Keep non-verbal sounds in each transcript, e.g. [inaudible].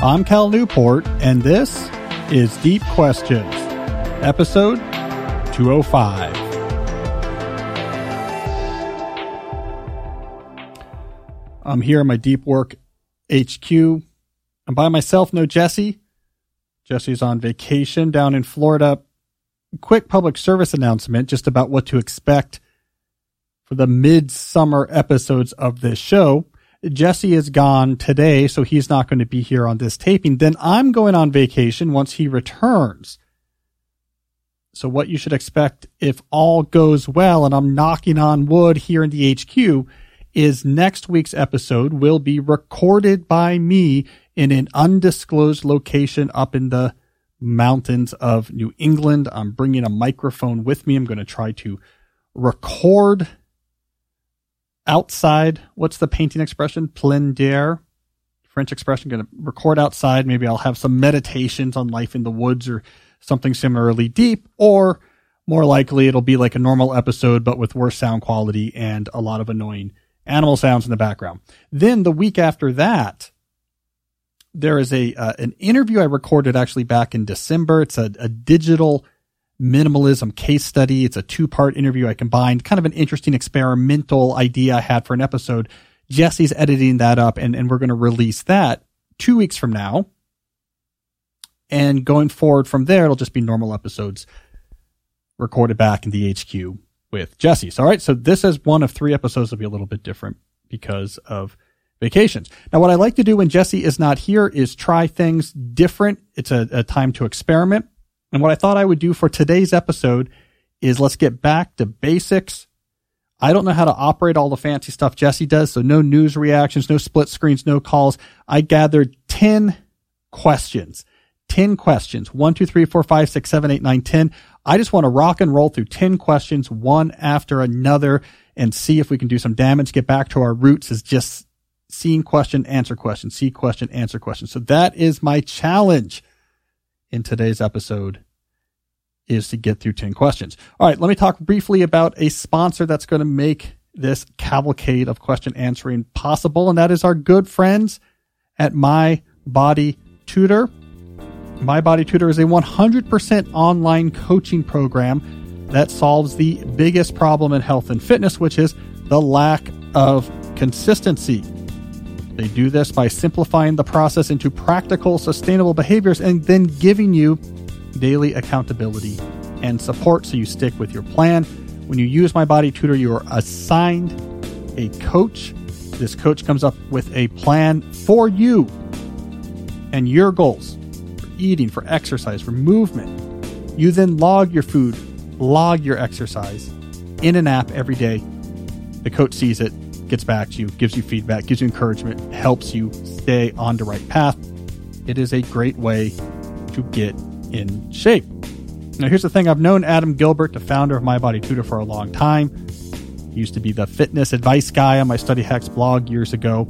I'm Cal Newport, and this is Deep Questions, episode 205. I'm here in my Deep Work HQ. I'm by myself, no Jesse. Jesse's on vacation down in Florida. Quick public service announcement just about what to expect for the midsummer episodes of this show. Jesse is gone today, so he's not going to be here on this taping. Then I'm going on vacation once he returns. So what you should expect if all goes well, and I'm knocking on wood here in the HQ, is next week's episode will be recorded by me in an undisclosed location up in the mountains of New England. I'm bringing a microphone with me. I'm going to try to record outside. What's the painting expression? Plein d'air. French expression. Going to record outside. Maybe I'll have some meditations on life in the woods or something similarly deep, or more likely it'll be like a normal episode, but with worse sound quality and a lot of annoying animal sounds in the background. Then the week after that, there is a uh, an interview I recorded actually back in December. It's a, a digital minimalism case study. It's a two part interview I combined, kind of an interesting experimental idea I had for an episode. Jesse's editing that up and, and we're going to release that two weeks from now. And going forward from there, it'll just be normal episodes recorded back in the HQ with Jesse's. All right. So this is one of three episodes that'll be a little bit different because of vacations. Now, what I like to do when Jesse is not here is try things different. It's a, a time to experiment. And what I thought I would do for today's episode is let's get back to basics. I don't know how to operate all the fancy stuff Jesse does, so no news reactions, no split screens, no calls. I gathered 10 questions. 10 questions. 1, 2, 3, 4, 5, 6, 7, 8, 9, 10. I just want to rock and roll through 10 questions, one after another, and see if we can do some damage. Get back to our roots is just seeing question, answer question, see question, answer question. So that is my challenge in today's episode is to get through 10 questions. All right, let me talk briefly about a sponsor that's going to make this cavalcade of question answering possible, and that is our good friends at My Body Tutor. My Body Tutor is a 100% online coaching program that solves the biggest problem in health and fitness, which is the lack of consistency. They do this by simplifying the process into practical, sustainable behaviors and then giving you daily accountability and support so you stick with your plan. When you use My Body Tutor, you are assigned a coach. This coach comes up with a plan for you and your goals for eating, for exercise, for movement. You then log your food, log your exercise in an app every day. The coach sees it, gets back to you, gives you feedback, gives you encouragement, helps you stay on the right path. It is a great way to get in shape. Now, here's the thing I've known Adam Gilbert, the founder of My Body Tutor, for a long time. He used to be the fitness advice guy on my Study Hacks blog years ago.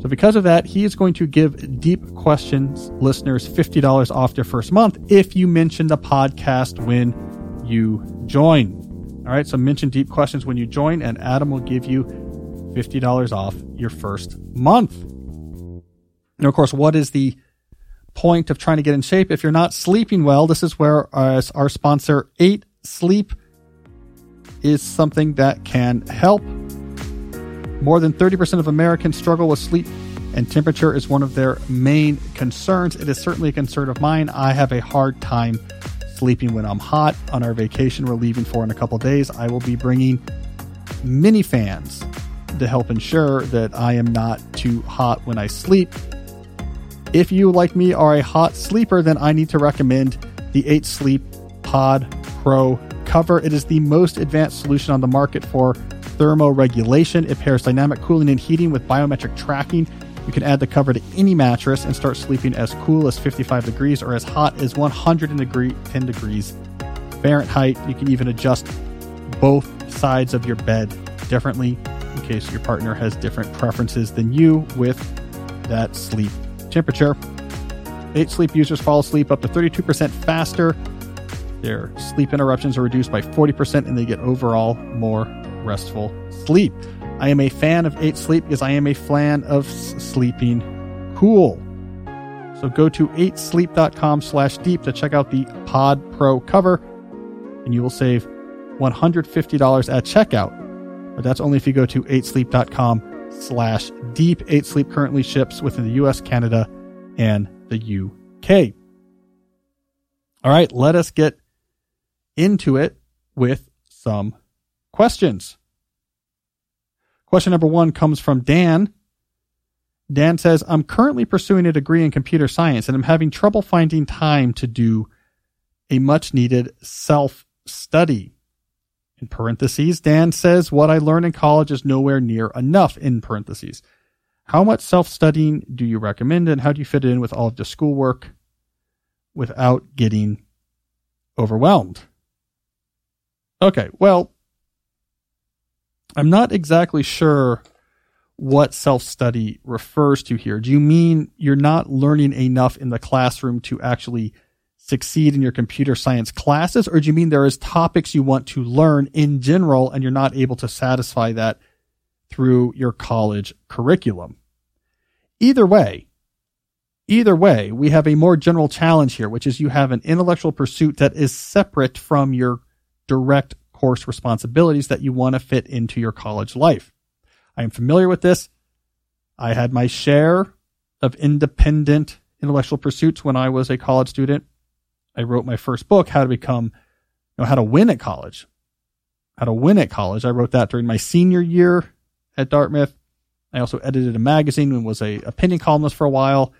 So, because of that, he is going to give Deep Questions listeners $50 off their first month if you mention the podcast when you join. All right, so mention Deep Questions when you join, and Adam will give you $50 off your first month. Now, of course, what is the point of trying to get in shape? If you're not sleeping well, this is where our, our sponsor, 8 Sleep, is something that can help. More than 30% of Americans struggle with sleep, and temperature is one of their main concerns. It is certainly a concern of mine. I have a hard time sleeping when I'm hot. On our vacation we're leaving for in a couple days, I will be bringing mini fans to help ensure that I am not too hot when I sleep. If you, like me, are a hot sleeper, then I need to recommend the 8 Sleep Pod Pro cover. It is the most advanced solution on the market for thermoregulation. It pairs dynamic cooling and heating with biometric tracking. You can add the cover to any mattress and start sleeping as cool as 55 degrees or as hot as 110 degrees Fahrenheit. You can even adjust both sides of your bed differently case your partner has different preferences than you with that sleep temperature. Eight sleep users fall asleep up to 32% faster. Their sleep interruptions are reduced by 40% and they get overall more restful sleep. I am a fan of 8 Sleep because I am a fan of sleeping cool. So go to 8sleep.com slash deep to check out the Pod Pro cover, and you will save $150 at checkout. But that's only if you go to 8sleep.com slash deep. 8sleep currently ships within the US, Canada, and the UK. All right, let us get into it with some questions. Question number one comes from Dan. Dan says, I'm currently pursuing a degree in computer science and I'm having trouble finding time to do a much needed self study. In parentheses, Dan says, what I learned in college is nowhere near enough in parentheses. How much self studying do you recommend and how do you fit it in with all of the schoolwork without getting overwhelmed? Okay, well, I'm not exactly sure what self study refers to here. Do you mean you're not learning enough in the classroom to actually succeed in your computer science classes? Or do you mean there is topics you want to learn in general and you're not able to satisfy that through your college curriculum? Either way, either way, we have a more general challenge here, which is you have an intellectual pursuit that is separate from your direct course responsibilities that you want to fit into your college life. I am familiar with this. I had my share of independent intellectual pursuits when I was a college student. I wrote my first book, How to Become, you know, How to Win at College. How to Win at College. I wrote that during my senior year at Dartmouth. I also edited a magazine and was a opinion columnist for a while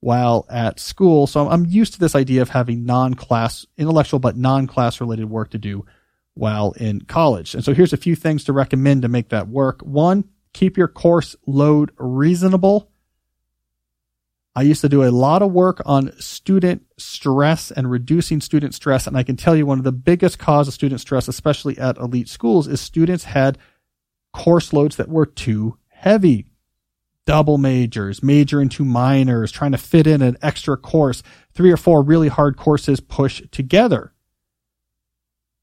while at school. So I'm used to this idea of having non-class, intellectual but non-class related work to do while in college. And so here's a few things to recommend to make that work. One, keep your course load reasonable. I used to do a lot of work on student stress and reducing student stress. And I can tell you one of the biggest cause of student stress, especially at elite schools, is students had course loads that were too heavy. Double majors, major into minors, trying to fit in an extra course, three or four really hard courses pushed together.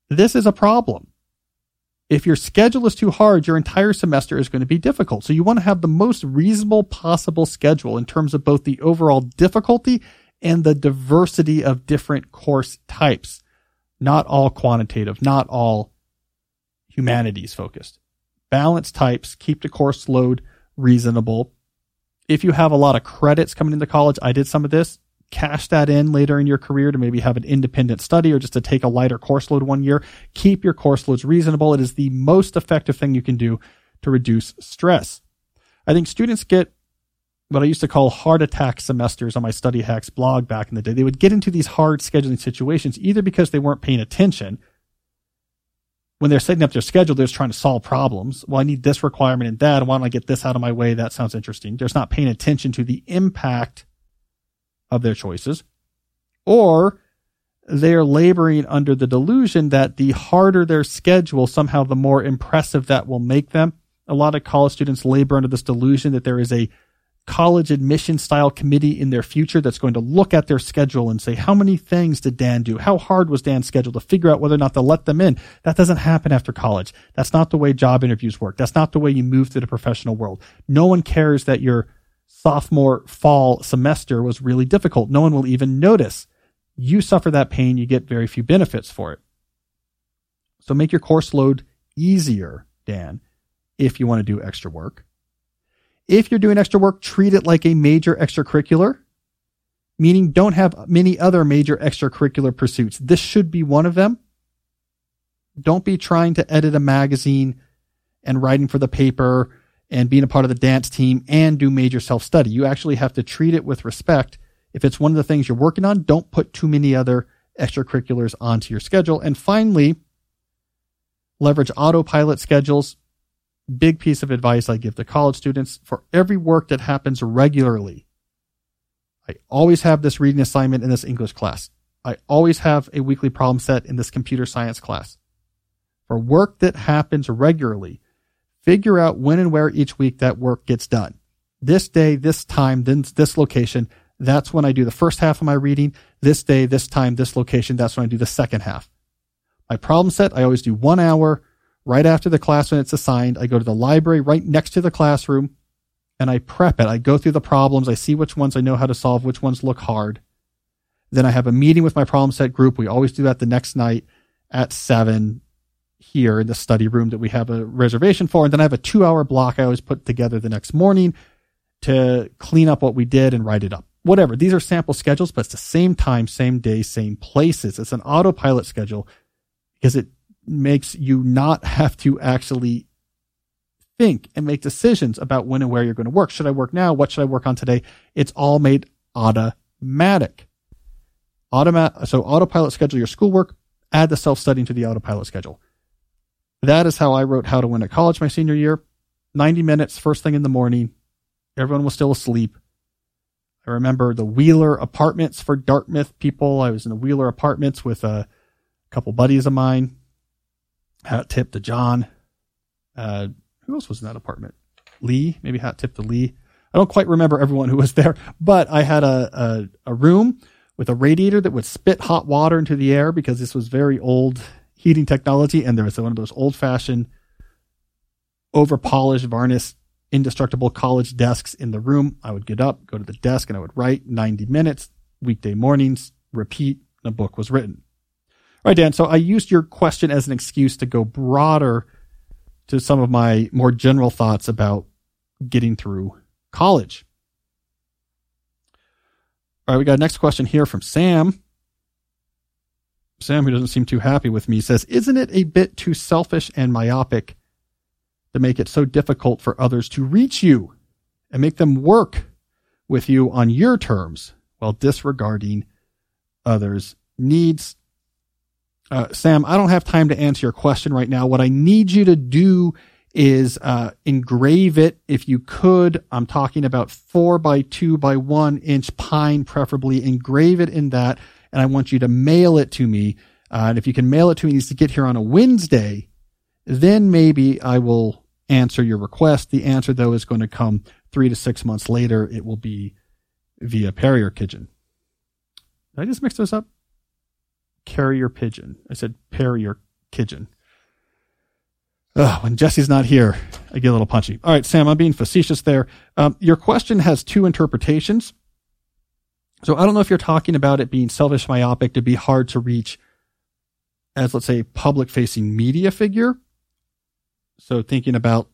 This is a problem. If your schedule is too hard, your entire semester is going to be difficult. So you want to have the most reasonable possible schedule in terms of both the overall difficulty and the diversity of different course types. Not all quantitative, not all humanities focused. Balance types, keep the course load reasonable. If you have a lot of credits coming into college, I did some of this cash that in later in your career to maybe have an independent study or just to take a lighter course load one year. Keep your course loads reasonable. It is the most effective thing you can do to reduce stress. I think students get what I used to call heart attack semesters on my study hacks blog back in the day. They would get into these hard scheduling situations either because they weren't paying attention. When they're setting up their schedule, they're just trying to solve problems. Well, I need this requirement and that. Why don't I get this out of my way? That sounds interesting. They're just not paying attention to the impact of their choices, or they are laboring under the delusion that the harder their schedule, somehow the more impressive that will make them. A lot of college students labor under this delusion that there is a college admission style committee in their future that's going to look at their schedule and say, how many things did Dan do? How hard was Dan's schedule to figure out whether or not to let them in? That doesn't happen after college. That's not the way job interviews work. That's not the way you move to the professional world. No one cares that you're sophomore fall semester was really difficult. No one will even notice. You suffer that pain, you get very few benefits for it. So make your course load easier, Dan, if you want to do extra work. If you're doing extra work, treat it like a major extracurricular, meaning don't have many other major extracurricular pursuits. This should be one of them. Don't be trying to edit a magazine and writing for the paper and being a part of the dance team and do major self study. You actually have to treat it with respect. If it's one of the things you're working on, don't put too many other extracurriculars onto your schedule. And finally, leverage autopilot schedules. Big piece of advice I give to college students for every work that happens regularly. I always have this reading assignment in this English class. I always have a weekly problem set in this computer science class. For work that happens regularly, figure out when and where each week that work gets done. This day, this time, then this location. That's when I do the first half of my reading. This day, this time, this location. That's when I do the second half. My problem set, I always do one hour right after the class when it's assigned. I go to the library right next to the classroom. and I prep it. I go through the problems. I see which ones I know how to solve, which ones look hard. Then I have a meeting with my problem set group. We always do that the next night at seven here in the study room that we have a reservation for. And then I have a two hour block I always put together the next morning to clean up what we did and write it up. Whatever. These are sample schedules, but it's the same time, same day, same places. It's an autopilot schedule because it makes you not [laughs] have to actually think and make decisions about when and where you're going to work. Should I work now? What should I work on today? It's all made automatic. Automat, so autopilot schedule your schoolwork, add the self studying to the autopilot schedule. That is how I wrote How to Win at College my senior year. 90 minutes, first thing in the morning. Everyone was still asleep. I remember the Wheeler apartments for Dartmouth people. I was in the Wheeler apartments with a couple buddies of mine. Hat tip to John. Uh, who else was in that apartment? Lee, maybe hat tip to Lee. I don't quite remember everyone who was there, but I had a, a, a room with a radiator that would spit hot water into the air because this was very old heating technology. And there was one of those old fashioned, over polished, varnished, indestructible college desks in the room. I would get up, go to the desk, and I would write 90 minutes, weekday mornings, repeat. And the book was written. All right, Dan. So I used your question as an excuse to go broader to some of my more general thoughts about getting through college. All right, we got a next question here from Sam. Sam, who doesn't seem too happy with me, says, Isn't it a bit too selfish and myopic to make it so difficult for others to reach you and make them work with you on your terms while disregarding others' needs? Uh, Sam, I don't have time to answer your question right now. What I need you to do is uh, engrave it if you could. I'm talking about four by two by one inch pine, preferably. Engrave it in that, and I want you to mail it to me. Uh, and if you can mail it to me, it needs to get here on a Wednesday. Then maybe I will answer your request. The answer though is going to come three to six months later. It will be via Carrier Pigeon. Did I just mix those up? carrier pigeon. I said Perrier pigeon. Ugh, when Jesse's not here, I get a little punchy. All right, Sam, I'm being facetious there. Um, your question has two interpretations. So I don't know if you're talking about it being selfish, myopic, to be hard to reach as, let's say, public facing media figure. So thinking about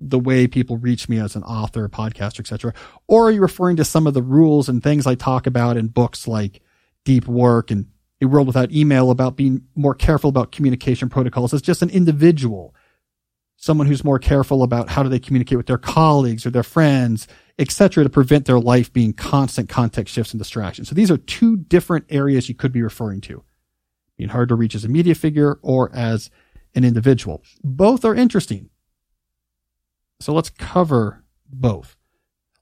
the way people reach me as an author, podcaster, etc. Or are you referring to some of the rules and things I talk about in books like Deep Work and a world without email about being more careful about communication protocols as just an individual someone who's more careful about how do they communicate with their colleagues or their friends etc to prevent their life being constant context shifts and distractions so these are two different areas you could be referring to being hard to reach as a media figure or as an individual both are interesting so let's cover both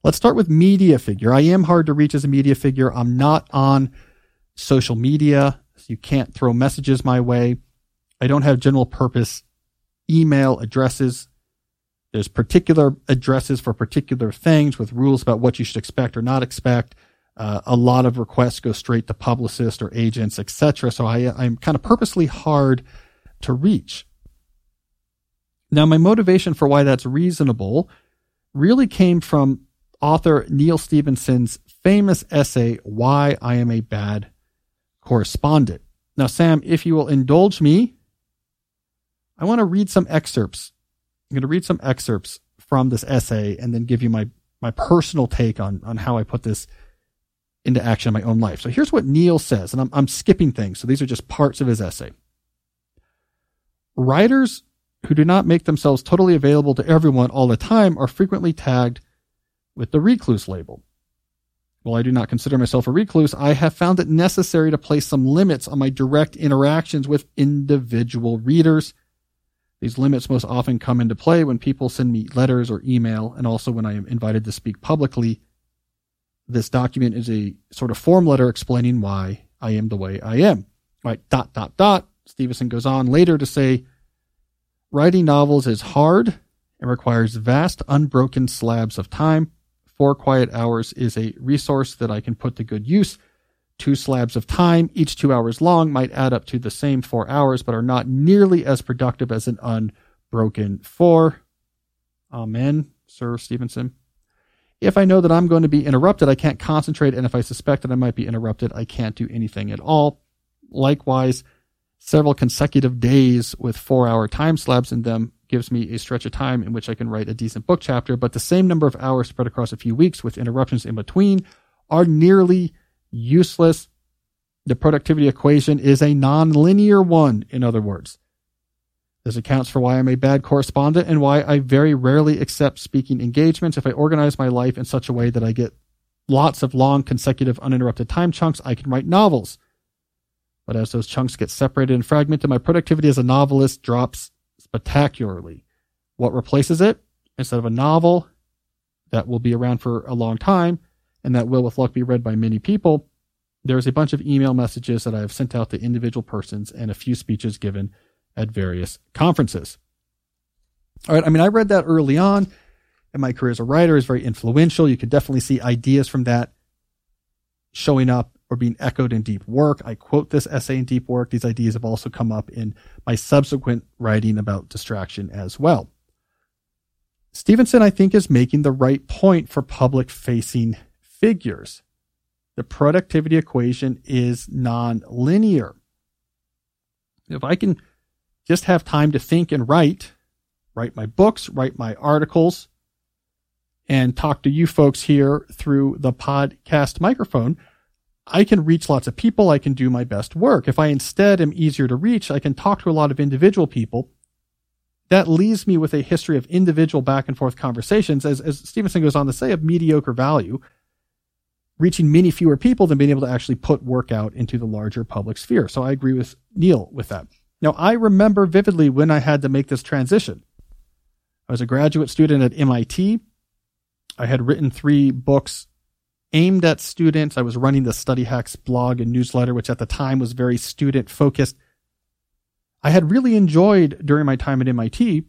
let's start with media figure i am hard to reach as a media figure i'm not on social media. So you can't throw messages my way. I don't have general purpose email addresses. There's particular addresses for particular things with rules about what you should expect or not expect. Uh, a lot of requests go straight to publicists or agents, etc. So I, I'm kind of purposely hard to reach. Now, my motivation for why that's reasonable really came from author Neal Stephenson's famous essay, Why I Am a Bad correspondent. Now, Sam, if you will indulge me, I want to read some excerpts. I'm going to read some excerpts from this essay and then give you my, my personal take on, on how I put this into action in my own life. So here's what Neal says, and I'm, I'm skipping things. So these are just parts of his essay. Writers who do not make themselves totally available to everyone all the time are frequently tagged with the recluse label. While I do not consider myself a recluse, I have found it necessary to place some limits on my direct interactions with individual readers. These limits most often come into play when people send me letters or email, and also when I am invited to speak publicly. This document is a sort of form letter explaining why I am the way I am. Right, dot, dot, dot. Stephenson goes on later to say, writing novels is hard and requires vast, unbroken slabs of time Four quiet hours is a resource that I can put to good use. Two slabs of time, each two hours long, might add up to the same four hours, but are not nearly as productive as an unbroken four. Amen, Sir Stephenson. If I know that I'm going to be interrupted, I can't concentrate. And if I suspect that I might be interrupted, I can't do anything at all. Likewise, several consecutive days with four hour time slabs in them gives me a stretch of time in which I can write a decent book chapter. But the same number of hours spread across a few weeks with interruptions in between are nearly useless. The productivity equation is a nonlinear one, in other words. This accounts for why I'm a bad correspondent and why I very rarely accept speaking engagements. If I organize my life in such a way that I get lots of long, consecutive, uninterrupted time chunks, I can write novels. But as those chunks get separated and fragmented, my productivity as a novelist drops spectacularly. What replaces it? Instead of a novel that will be around for a long time and that will, with luck, be read by many people, there's a bunch of email messages that I have sent out to individual persons and a few speeches given at various conferences. All right. I mean, I read that early on and my career as a writer is very influential. You can definitely see ideas from that showing up or being echoed in deep work. I quote this essay in deep work. These ideas have also come up in my subsequent writing about distraction as well. Stephenson, I think, is making the right point for public facing figures. The productivity equation is non-linear. If I can just have time to think and write, write my books, write my articles, and talk to you folks here through the podcast microphone, I can reach lots of people. I can do my best work. If I instead am easier to reach, I can talk to a lot of individual people. That leaves me with a history of individual back and forth conversations, as, as Stephenson goes on to say, of mediocre value, reaching many fewer people than being able to actually put work out into the larger public sphere. So I agree with Neal with that. Now, I remember vividly when I had to make this transition. I was a graduate student at MIT. I had written three books aimed at students. I was running the Study Hacks blog and newsletter, which at the time was very student focused. I had really enjoyed during my time at MIT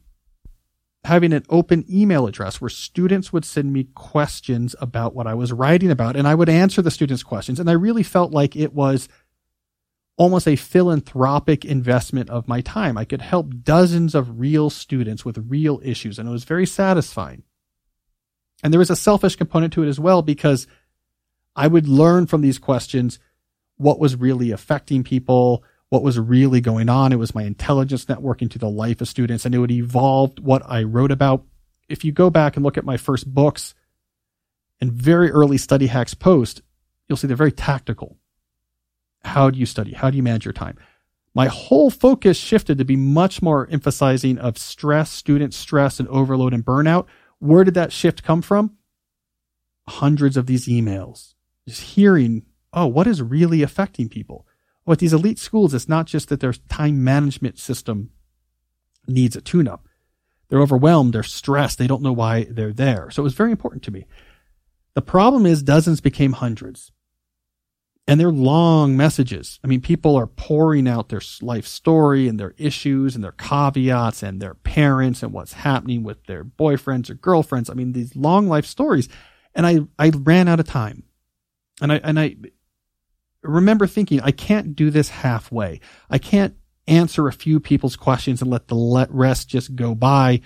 having an open email address where students would send me questions about what I was writing about and I would answer the students' questions. And I really felt like it was almost a philanthropic investment of my time. I could help dozens of real students with real issues, and it was very satisfying. And there was a selfish component to it as well because I would learn from these questions what was really affecting people, what was really going on. It was my intelligence network into the life of students, and it would evolve what I wrote about. If you go back and look at my first books and very early study hacks post, you'll see they're very tactical how do you study? How do you manage your time? My whole focus shifted to be much more emphasizing of stress, student stress and overload and burnout. Where did that shift come from? Hundreds of these emails, just hearing, oh, what is really affecting people? What these elite schools, it's not just that their time management system needs a tune up. They're overwhelmed. They're stressed. They don't know why they're there. So it was very important to me. The problem is dozens became hundreds and they're long messages. I mean, people are pouring out their life story and their issues and their caveats and their parents and what's happening with their boyfriends or girlfriends. I mean, these long life stories. And I, I ran out of time. And I, and I remember thinking, I can't do this halfway. I can't answer a few people's questions and let the rest just go by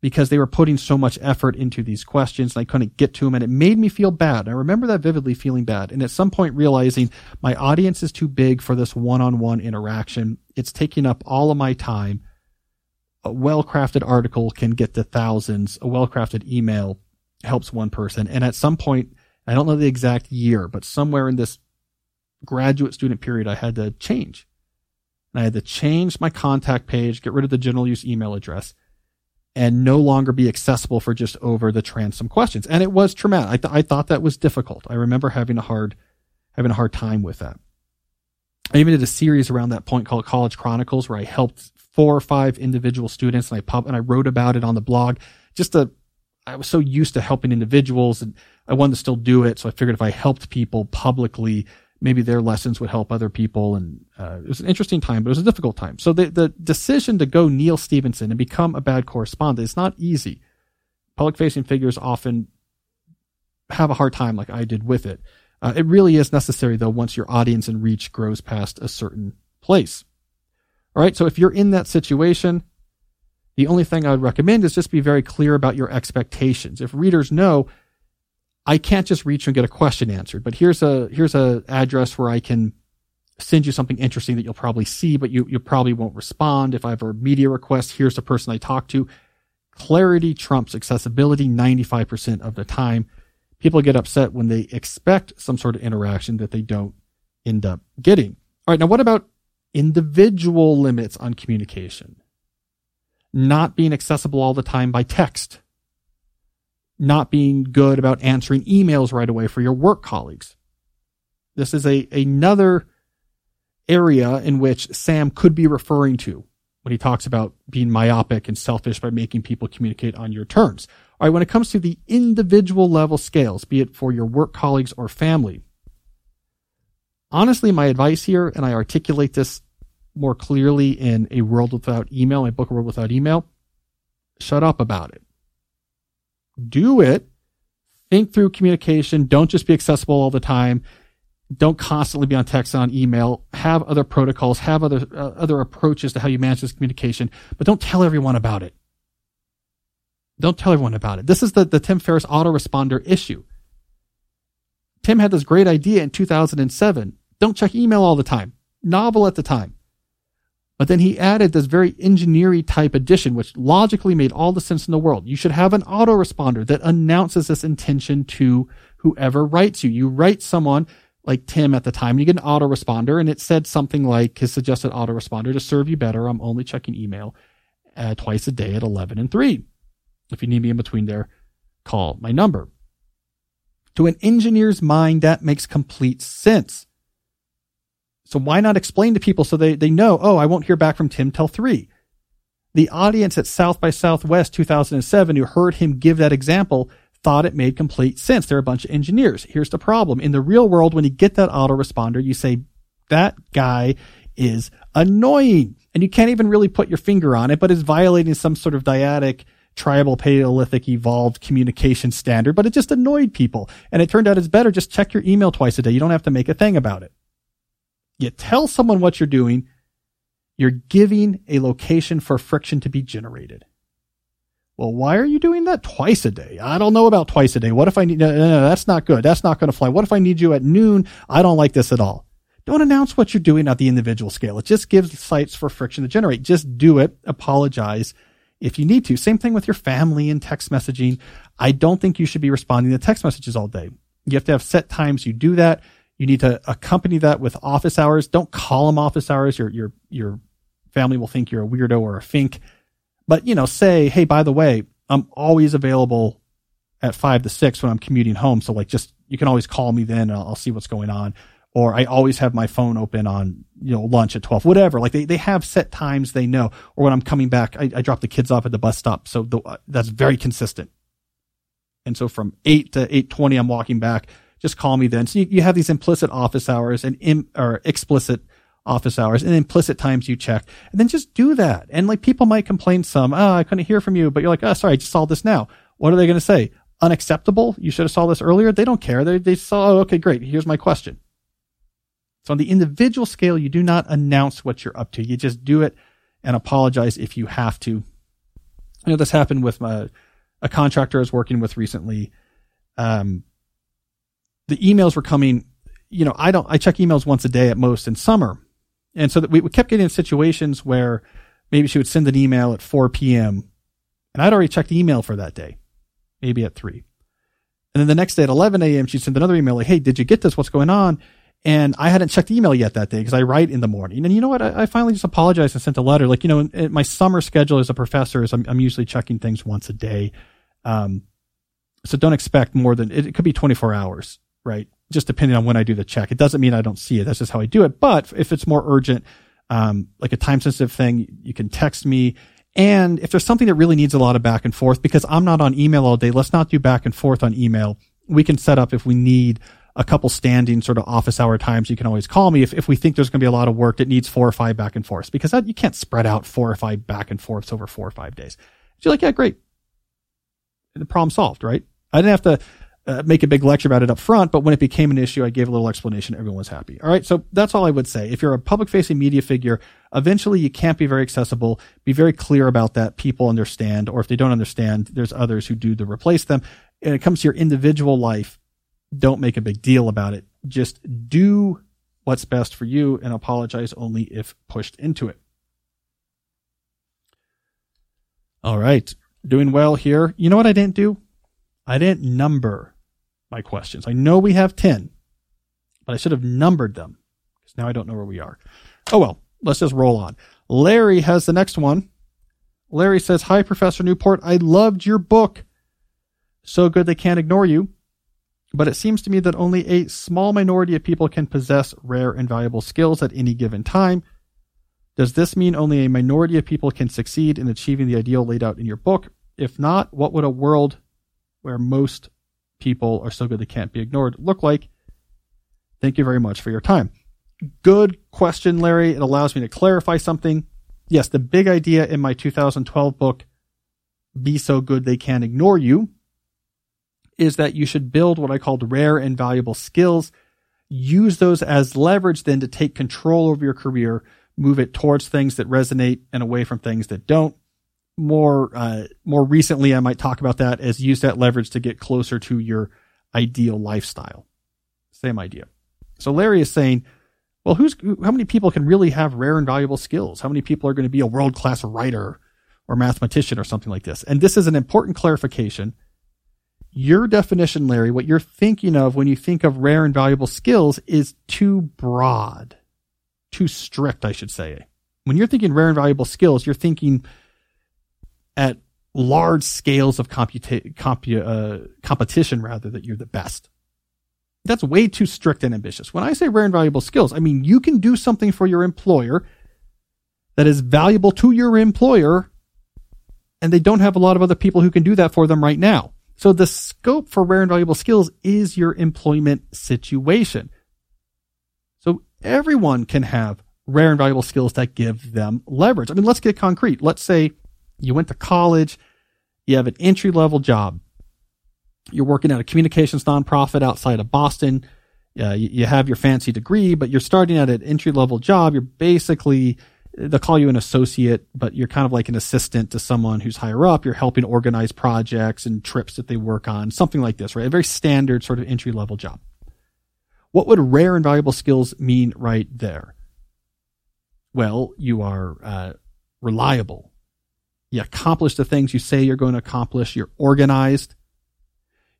because they were putting so much effort into these questions and I couldn't get to them and it made me feel bad. I remember that vividly feeling bad. And at some point realizing my audience is too big for this one-on-one interaction. It's taking up all of my time. A well-crafted article can get to thousands. A well-crafted email helps one person. And at some point, I don't know the exact year, but somewhere in this graduate student period, I had to change. And I had to change my contact page, get rid of the general use email address and no longer be accessible for just over the transom questions. And it was traumatic. I, th- I thought that was difficult. I remember having a hard, having a hard time with that. I even did a series around that point called College Chronicles where I helped four or five individual students and I pub and I wrote about it on the blog. Just to, I was so used to helping individuals and I wanted to still do it. So I figured if I helped people publicly, maybe their lessons would help other people. And uh, it was an interesting time, but it was a difficult time. So the, the decision to go Neal Stephenson and become a bad correspondent is not easy. Public facing figures often have a hard time like I did with it. Uh, it really is necessary though once your audience and reach grows past a certain place. All right. So if you're in that situation, the only thing I would recommend is just be very clear about your expectations. If readers know I can't just reach and get a question answered, but here's a, here's a address where I can send you something interesting that you'll probably see, but you, you probably won't respond. If I have a media request, here's the person I talk to. Clarity trumps accessibility 95% of the time. People get upset when they expect some sort of interaction that they don't end up getting. All right. Now, what about individual limits on communication? Not being accessible all the time by text. Not being good about answering emails right away for your work colleagues. This is a, another area in which Sam could be referring to when he talks about being myopic and selfish by making people communicate on your terms. All right, when it comes to the individual level scales, be it for your work colleagues or family, honestly, my advice here, and I articulate this more clearly in A World Without Email, my book, A World Without Email, shut up about it. Do it. Think through communication. Don't just be accessible all the time don't constantly be on text on email. Have other protocols, have other uh, other approaches to how you manage this communication, but don't tell everyone about it. Don't tell everyone about it. This is the, the Tim Ferriss autoresponder issue. Tim had this great idea in 2007. Don't check email all the time. Novel at the time. But then he added this very engineering type addition, which logically made all the sense in the world. You should have an autoresponder that announces this intention to whoever writes you. You write someone like Tim at the time, and you get an autoresponder and it said something like his suggested autoresponder to serve you better. I'm only checking email uh, twice a day at 11 and 3. If you need me in between there, call my number. To an engineer's mind, that makes complete sense. So why not explain to people so they, they know, oh, I won't hear back from Tim till 3. The audience at South by Southwest 2007 who heard him give that example thought it made complete sense. They're a bunch of engineers. Here's the problem. In the real world, when you get that autoresponder, you say, that guy is annoying. And you can't even really put your finger on it, but it's violating some sort of dyadic tribal paleolithic evolved communication standard, but it just annoyed people. And it turned out it's better just check your email twice a day. You don't have to make a thing about it. You tell someone what you're doing. You're giving a location for friction to be generated. Well, why are you doing that twice a day? I don't know about twice a day. What if I need, no, no, no that's not good. That's not going to fly. What if I need you at noon? I don't like this at all. Don't announce what you're doing at the individual scale. It just gives sites for friction to generate. Just do it. Apologize if you need to. Same thing with your family and text messaging. I don't think you should be responding to text messages all day. You have to have set times you do that. You need to accompany that with office hours. Don't call them office hours. Your, your, your family will think you're a weirdo or a fink. But, you know, say, hey, by the way, I'm always available at five to six when I'm commuting home. So like just, you can always call me then I'll, I'll, see what's going on. Or I always have my phone open on, you know, lunch at 12, whatever. Like they, they have set times they know. Or when I'm coming back, I, I drop the kids off at the bus stop. So the, that's very consistent. And so from eight to 820, I'm walking back. Just call me then. So you, you have these implicit office hours and Im, or explicit office hours and implicit times you check and then just do that. And like people might complain some, oh, I couldn't hear from you, but you're like, oh, sorry, I just saw this now. What are they going to say? Unacceptable. You should have saw this earlier. They don't care. They, they saw, oh, okay, great. Here's my question. So on the individual scale, you do not announce what you're up to. You just do it and apologize if you have to. I know this happened with my, a contractor I was working with recently. Um, the emails were coming, you know, I don't, I check emails once a day at most in summer and so that we, we kept getting in situations where maybe she would send an email at 4 p.m. and I'd already checked the email for that day, maybe at 3. And then the next day at 11 a.m., she'd send another email like, Hey, did you get this? What's going on? And I hadn't checked the email yet that day because I write in the morning. And you know what? I, I, finally just apologized and sent a letter. Like, you know, in, in my summer schedule as a professor is I'm, I'm usually checking things once a day. Um, so don't expect more than it, it could be 24 hours, right? just depending on when I do the check. It doesn't mean I don't see it. That's just how I do it. But if it's more urgent, um, like a time sensitive thing, you can text me. And if there's something that really needs a lot of back and forth, because I'm not on email all day, let's not do back and forth on email. We can set up if we need a couple standing sort of office hour times. You can always call me if, if we think there's going to be a lot of work that needs four or five back and forths because that, you can't spread out four or five back and forths over four or five days. So you're like, yeah, great. And The problem solved, right? I didn't have to uh, make a big lecture about it up front, but when it became an issue, I gave a little explanation. Everyone was happy. All right. So that's all I would say. If you're a public facing media figure, eventually you can't be very accessible. Be very clear about that. People understand, or if they don't understand, there's others who do to replace them. And it comes to your individual life, don't make a big deal about it. Just do what's best for you and apologize only if pushed into it. All right. Doing well here. You know what I didn't do? I didn't number my questions. I know we have 10, but I should have numbered them because now I don't know where we are. Oh well, let's just roll on. Larry has the next one. Larry says, Hi, Professor Newport. I loved your book. So good they can't ignore you. But it seems to me that only a small minority of people can possess rare and valuable skills at any given time. Does this mean only a minority of people can succeed in achieving the ideal laid out in your book? If not, what would a world where most people are so good they can't be ignored look like? Thank you very much for your time. Good question, Larry. It allows me to clarify something. Yes, the big idea in my 2012 book, Be So Good They Can't Ignore You, is that you should build what I called rare and valuable skills. Use those as leverage then to take control over your career, move it towards things that resonate and away from things that don't. More, uh, more recently, I might talk about that as use that leverage to get closer to your ideal lifestyle. Same idea. So Larry is saying, well, who's, how many people can really have rare and valuable skills? How many people are going to be a world class writer or mathematician or something like this? And this is an important clarification your definition, Larry, what you're thinking of when you think of rare and valuable skills is too broad, too strict, I should say. When you're thinking rare and valuable skills, you're thinking at large scales of computa- compu- uh, competition rather that you're the best. That's way too strict and ambitious. When I say rare and valuable skills, I mean you can do something for your employer that is valuable to your employer, and they don't have a lot of other people who can do that for them right now. So the scope for rare and valuable skills is your employment situation. So everyone can have rare and valuable skills that give them leverage. I mean, let's get concrete. Let's say you went to college, you have an entry level job. You're working at a communications nonprofit outside of Boston. Uh, you, you have your fancy degree, but you're starting at an entry level job. You're basically they'll call you an associate, but you're kind of like an assistant to someone who's higher up. You're helping organize projects and trips that they work on, something like this, right? A very standard sort of entry level job. What would rare and valuable skills mean right there? Well, you are uh, reliable. You accomplish the things you say you're going to accomplish. You're organized.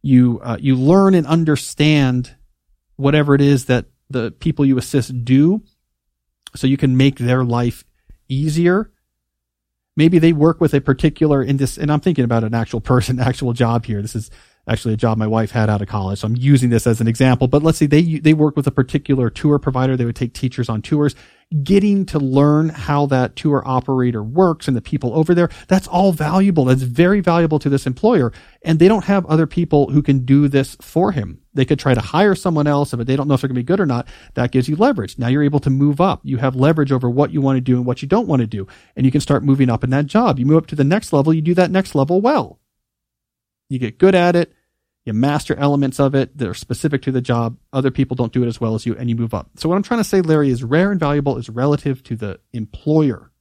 You uh, you learn and understand whatever it is that the people you assist do so you can make their life easier. Maybe they work with a particular in this, and I'm thinking about an actual person, [laughs] actual job here. This is actually a job my wife had out of college. So I'm using this as an example, but let's say they, they work with a particular tour provider. They would take teachers on tours getting to learn how that tour operator works and the people over there. That's all valuable. That's very valuable to this employer. And they don't have other people who can do this for him. They could try to hire someone else, but they don't know if they're going to be good or not. That gives you leverage. Now you're able to move up. You have leverage over what you want to do and what you don't want to do. And you can start moving up in that job. You move up to the next level. You do that next level well. You get good at it you master elements of it that are specific to the job. Other people don't do it as well as you, and you move up. So what I'm trying to say, Larry, is rare and valuable is relative to the employer,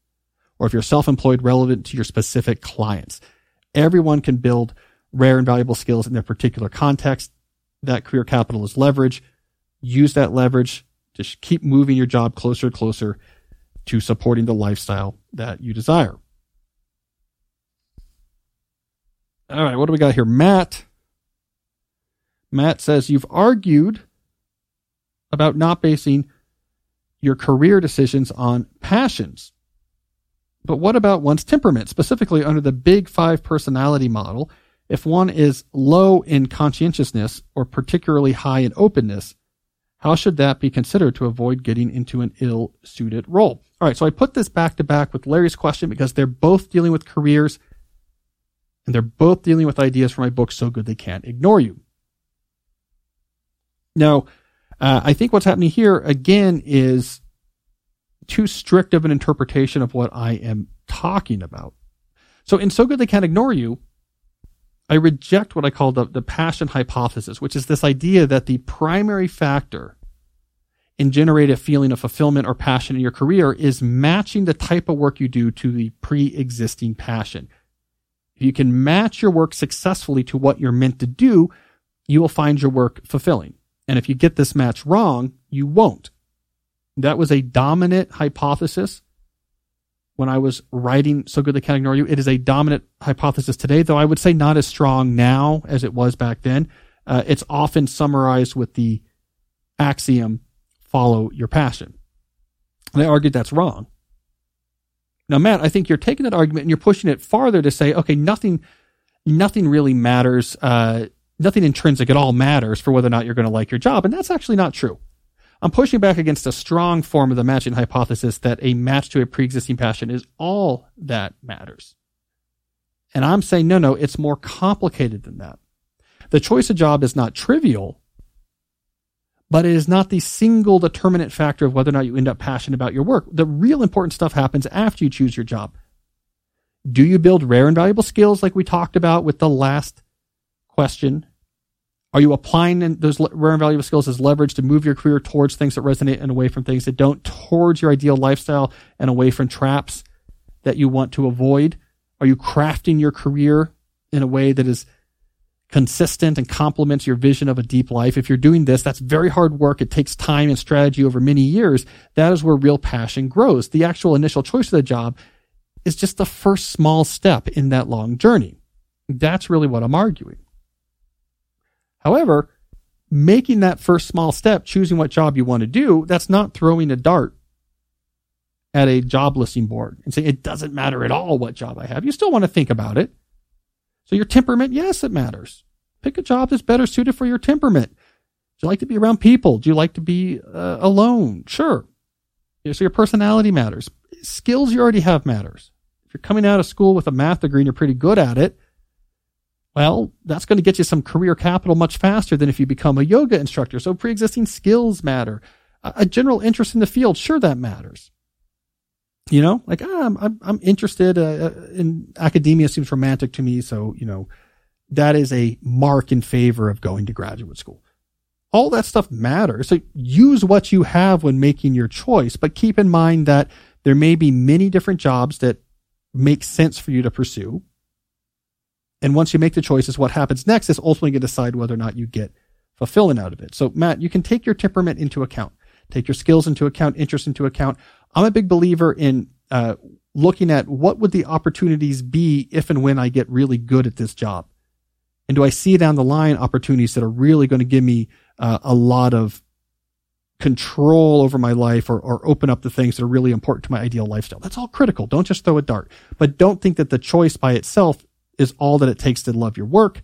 or if you're self-employed, relevant to your specific clients. Everyone can build rare and valuable skills in their particular context. That career capital is leverage. Use that leverage to keep moving your job closer and closer to supporting the lifestyle that you desire. All right, what do we got here? Matt Matt says you've argued about not basing your career decisions on passions. But what about one's temperament, specifically under the big five personality model? If one is low in conscientiousness or particularly high in openness, how should that be considered to avoid getting into an ill suited role? All right, so I put this back to back with Larry's question because they're both dealing with careers and they're both dealing with ideas for my book, So Good They Can't Ignore You. Now, uh, I think what's happening here again is too strict of an interpretation of what I am talking about. So in So Good They Can't Ignore You, I reject what I call the, the passion hypothesis, which is this idea that the primary factor in generating a feeling of fulfillment or passion in your career is matching the type of work you do to the pre-existing passion. If you can match your work successfully to what you're meant to do, you will find your work fulfilling. And if you get this match wrong, you won't. That was a dominant hypothesis when I was writing So Good They Can't Ignore You. It is a dominant hypothesis today, though I would say not as strong now as it was back then. Uh, it's often summarized with the axiom follow your passion. And I argued that's wrong. Now, Matt, I think you're taking that argument and you're pushing it farther to say, okay, nothing, nothing really matters. Uh, nothing intrinsic at all matters for whether or not you're going to like your job. And that's actually not true. I'm pushing back against a strong form of the matching hypothesis that a match to a pre-existing passion is all that matters. And I'm saying, no, no, it's more complicated than that. The choice of job is not trivial, but it is not the single determinant factor of whether or not you end up passionate about your work. The real important stuff happens after you choose your job. Do you build rare and valuable skills like we talked about with the last question are you applying those rare and valuable skills as leverage to move your career towards things that resonate and away from things that don't, towards your ideal lifestyle and away from traps that you want to avoid? Are you crafting your career in a way that is consistent and complements your vision of a deep life? If you're doing this, that's very hard work. It takes time and strategy over many years. That is where real passion grows. The actual initial choice of the job is just the first small step in that long journey. That's really what I'm arguing. However, making that first small step, choosing what job you want to do, that's not throwing a dart at a job listing board and saying it doesn't matter at all what job I have. You still want to think about it. So your temperament, yes, it matters. Pick a job that's better suited for your temperament. Do you like to be around people? Do you like to be uh, alone? Sure. So your personality matters. Skills you already have matters. If you're coming out of school with a math degree and you're pretty good at it, well, that's going to get you some career capital much faster than if you become a yoga instructor. So pre-existing skills matter. A general interest in the field, sure, that matters. You know, like ah, I'm I'm interested uh, uh, in academia. Seems romantic to me, so you know, that is a mark in favor of going to graduate school. All that stuff matters. So use what you have when making your choice, but keep in mind that there may be many different jobs that make sense for you to pursue and once you make the choices, what happens next is ultimately going to decide whether or not you get fulfillment out of it. So Matt, you can take your temperament into account, take your skills into account, interest into account. I'm a big believer in, uh, looking at what would the opportunities be if and when I get really good at this job? And do I see down the line opportunities that are really going to give me uh, a lot of control over my life or, or open up the things that are really important to my ideal lifestyle? That's all critical. Don't just throw a dart, but don't think that the choice by itself is all that it takes to love your work.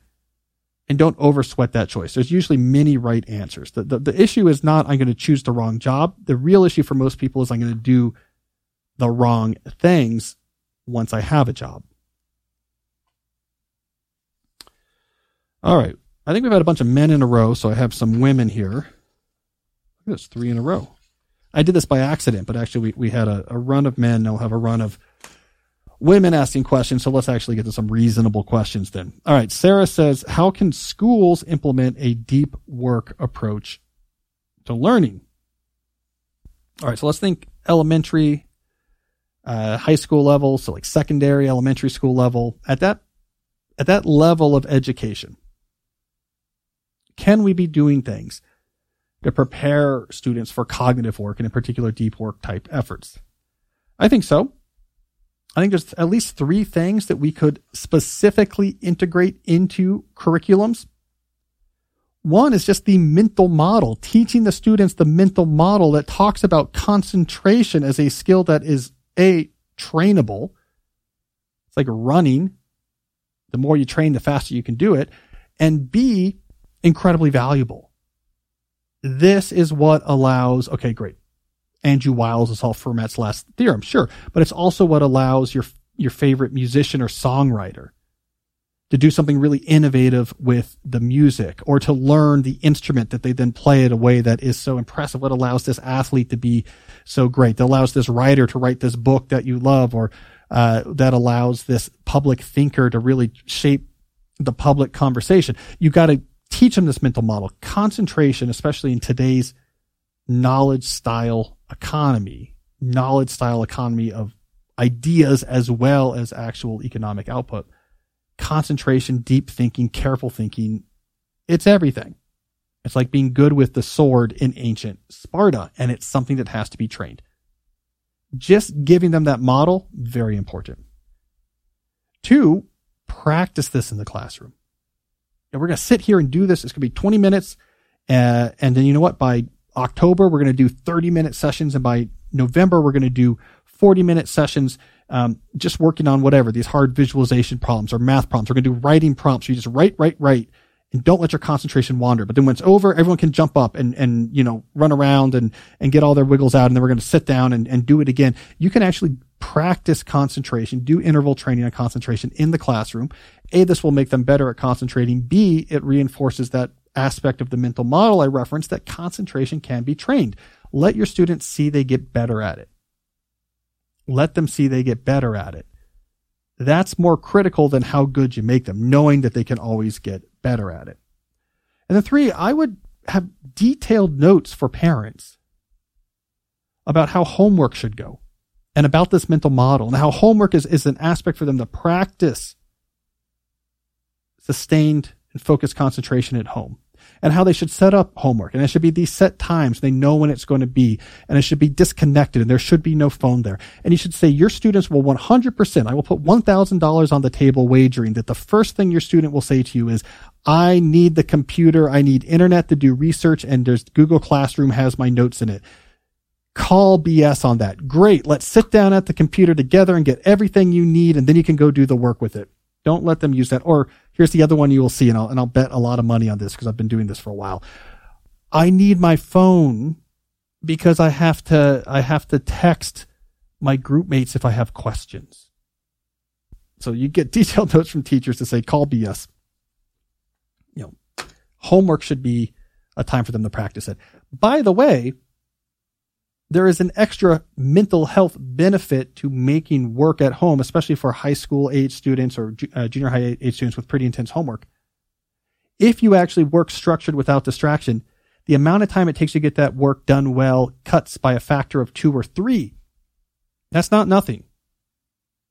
And don't oversweat that choice. There's usually many right answers. The, the, the issue is not I'm going to choose the wrong job. The real issue for most people is I'm going to do the wrong things once I have a job. All right. I think we've had a bunch of men in a row, so I have some women here. This, three in a row. I did this by accident, but actually we, we had a, a run of men. Now we'll have a run of women asking questions. So let's actually get to some reasonable questions then. All right. Sarah says, how can schools implement a deep work approach to learning? All right. So let's think elementary, uh, high school level. So like secondary, elementary school level at that, at that level of education. Can we be doing things to prepare students for cognitive work and in particular deep work type efforts? I think so. I think there's at least three things that we could specifically integrate into curriculums. One is just the mental model, teaching the students the mental model that talks about concentration as a skill that is A, trainable. It's like running. The more you train, the faster you can do it. And B, incredibly valuable. This is what allows, okay, great. Andrew Wiles is all Fermat's last theorem, sure, but it's also what allows your your favorite musician or songwriter to do something really innovative with the music or to learn the instrument that they then play in a way that is so impressive. What allows this athlete to be so great? That allows this writer to write this book that you love or uh, that allows this public thinker to really shape the public conversation. You got to teach them this mental model. Concentration, especially in today's knowledge style economy, knowledge style economy of ideas as well as actual economic output concentration, deep thinking, careful thinking. It's everything. It's like being good with the sword in ancient Sparta, and it's something that has to be trained. Just giving them that model, very important. Two, practice this in the classroom. And we're going to sit here and do this. It's going to be 20 minutes. Uh, and then you know what? By October, we're going to do 30 minute sessions. And by November, we're going to do 40 minute sessions um, just working on whatever these hard visualization problems or math problems. We're going to do writing prompts. You just write, write, write, and don't let your concentration wander. But then when it's over, everyone can jump up and and you know run around and and get all their wiggles out, and then we're going to sit down and and do it again. You can actually practice concentration, do interval training on concentration in the classroom. A, this will make them better at concentrating. B, it reinforces that aspect of the mental model I referenced that concentration can be trained. Let your students see they get better at it. Let them see they get better at it. That's more critical than how good you make them, knowing that they can always get better at it. And then three, I would have detailed notes for parents about how homework should go and about this mental model and how homework is, is an aspect for them to practice sustained and focused concentration at home and how they should set up homework. And it should be these set times. They know when it's going to be and it should be disconnected and there should be no phone there. And you should say your students will 100%, I will put $1,000 on the table wagering that the first thing your student will say to you is, I need the computer. I need internet to do research and there's Google Classroom has my notes in it. Call BS on that. Great. Let's sit down at the computer together and get everything you need and then you can go do the work with it. Don't let them use that. Or here's the other one you will see, and I'll, and I'll bet a lot of money on this because I've been doing this for a while. I need my phone because I have to, I have to text my group mates if I have questions. So you get [laughs] detailed notes from teachers to say, call BS. You know, homework should be a time for them to practice it. By the way, there is an extra mental health benefit to making work at home, especially for high school age students or uh, junior high age students with pretty intense homework. If you actually work structured without distraction, the amount of time it takes to get that work done well cuts by a factor of two or three. That's not nothing.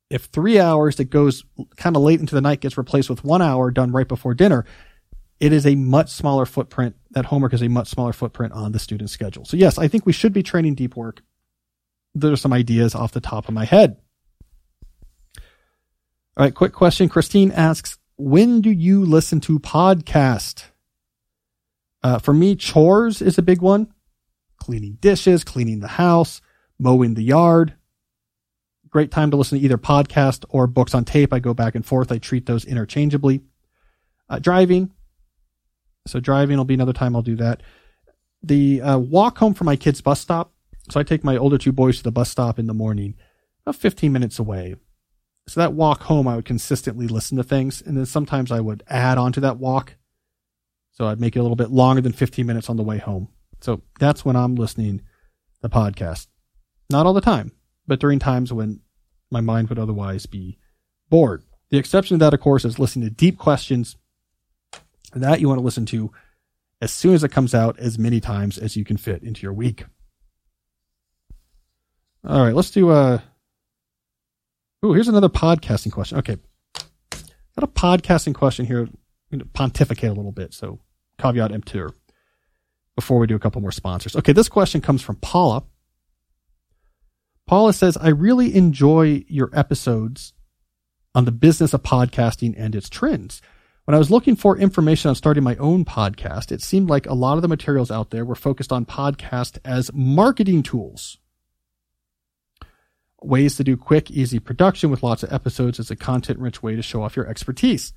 If three hours that goes kind of late into the night gets replaced with one hour done right before dinner, it is a much smaller footprint. That homework is a much smaller footprint on the student schedule. So yes, I think we should be training deep work. There are some ideas off the top of my head. All right, quick question. Christine asks, when do you listen to podcast? Uh, for me, chores is a big one. Cleaning dishes, cleaning the house, mowing the yard. Great time to listen to either podcast or books on tape. I go back and forth. I treat those interchangeably. Uh, driving, so driving will be another time I'll do that. The uh, walk home from my kids' bus stop. So I take my older two boys to the bus stop in the morning, about 15 minutes away. So that walk home, I would consistently listen to things. And then sometimes I would add on to that walk. So I'd make it a little bit longer than 15 minutes on the way home. So that's when I'm listening the podcast. Not all the time, but during times when my mind would otherwise be bored. The exception to that, of course, is listening to deep questions that you want to listen to as soon as it comes out, as many times as you can fit into your week. All right, let's do a. Uh, ooh, here's another podcasting question. Okay, got a podcasting question here. I'm going to pontificate a little bit, so caveat emptor. Before we do a couple more sponsors. Okay, this question comes from Paula. Paula says, I really enjoy your episodes on the business of podcasting and its trends. When I was looking for information on starting my own podcast, it seemed like a lot of the materials out there were focused on podcast as marketing tools. Ways to do quick, easy production with lots of episodes as a content rich way to show off your expertise.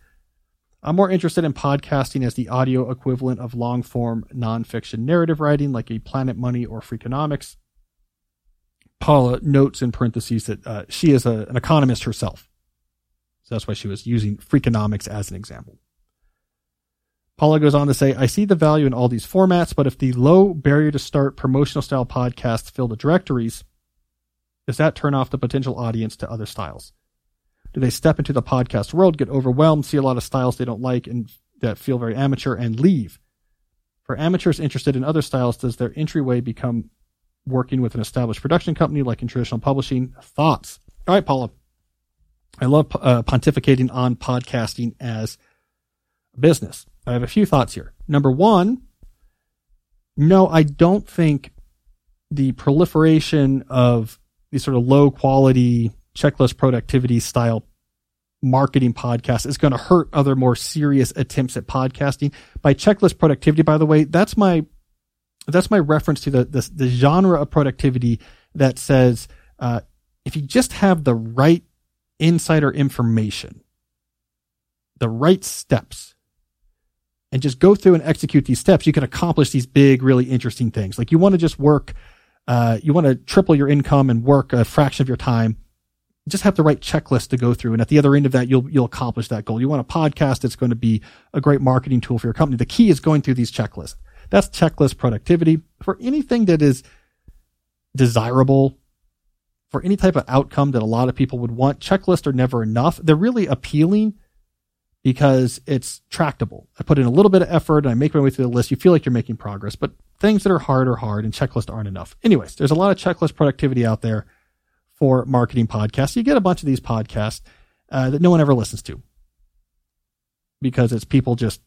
I'm more interested in podcasting as the audio equivalent of long form nonfiction narrative writing like a Planet Money or Freakonomics. Paula notes in parentheses that uh, she is a, an economist herself. So that's why she was using Freakonomics as an example. Paula goes on to say, I see the value in all these formats, but if the low barrier to start promotional style podcasts fill the directories, does that turn off the potential audience to other styles? Do they step into the podcast world, get overwhelmed, see a lot of styles they don't like and that feel very amateur and leave? For amateurs interested in other styles, does their entryway become working with an established production company like in traditional publishing? Thoughts? All right, Paula. I love uh, pontificating on podcasting as a business. I have a few thoughts here. Number one, no, I don't think the proliferation of these sort of low quality checklist productivity style marketing podcasts is going to hurt other more serious attempts at podcasting. By checklist productivity, by the way, that's my that's my reference to the the, the genre of productivity that says uh, if you just have the right insider information, the right steps, and just go through and execute these steps, you can accomplish these big, really interesting things. Like you want to just work, uh, you want to triple your income and work a fraction of your time. Just have the right checklist to go through. And at the other end of that, you'll, you'll accomplish that goal. You want a podcast that's going to be a great marketing tool for your company. The key is going through these checklists. That's checklist productivity for anything that is desirable for any type of outcome that a lot of people would want. Checklists are never enough. They're really appealing because it's tractable. I put in a little bit of effort and I make my way through the list. You feel like you're making progress, but things that are hard are hard and checklists aren't enough. Anyways, there's a lot of checklist productivity out there for marketing podcasts. You get a bunch of these podcasts uh, that no one ever listens to because it's people just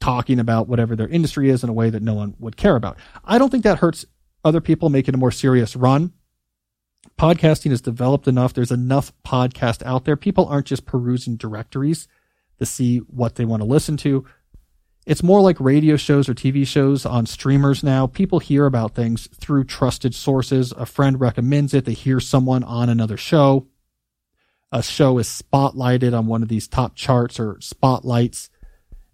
talking about whatever their industry is in a way that no one would care about. I don't think that hurts other people making a more serious run. Podcasting is developed enough. There's enough podcast out there. People aren't just perusing directories to see what they want to listen to. It's more like radio shows or TV shows on streamers now. People hear about things through trusted sources. A friend recommends it. They hear someone on another show. A show is spotlighted on one of these top charts or spotlights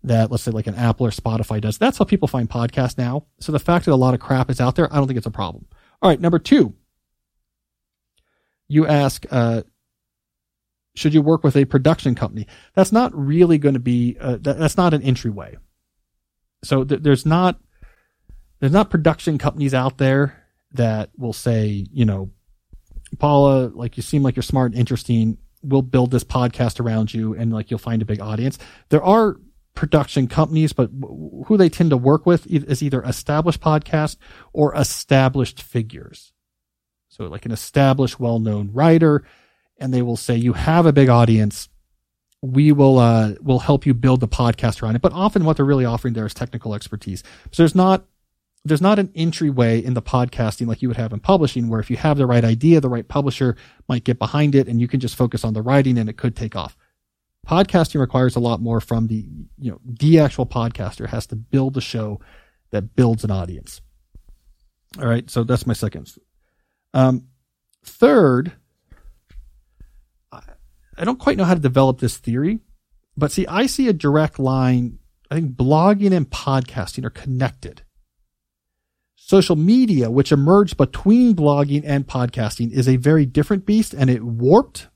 that let's say like an Apple or Spotify does. That's how people find podcasts now. So the fact that a lot of crap is out there, I don't think it's a problem. All right. Number two, you ask, uh, should you work with a production company? That's not really going to be, uh, that, that's not an entryway. So th- there's not, there's not production companies out there that will say, you know, Paula, like you seem like you're smart and interesting. We'll build this podcast around you and like you'll find a big audience. There are production companies, but who they tend to work with is either established podcast or established figures. So like an established, well-known writer and they will say, you have a big audience. We will, uh, will help you build the podcast around it. But often what they're really offering there is technical expertise. So there's not, there's not an entryway in the podcasting like you would have in publishing where if you have the right idea, the right publisher might get behind it and you can just focus on the writing and it could take off. Podcasting requires a lot more from the, you know, the actual podcaster has to build a show that builds an audience. All right. So that's my second. Um, third, I don't quite know how to develop this theory, but see, I see a direct line. I think blogging and podcasting are connected. Social media, which emerged between blogging and podcasting, is a very different beast and it warped.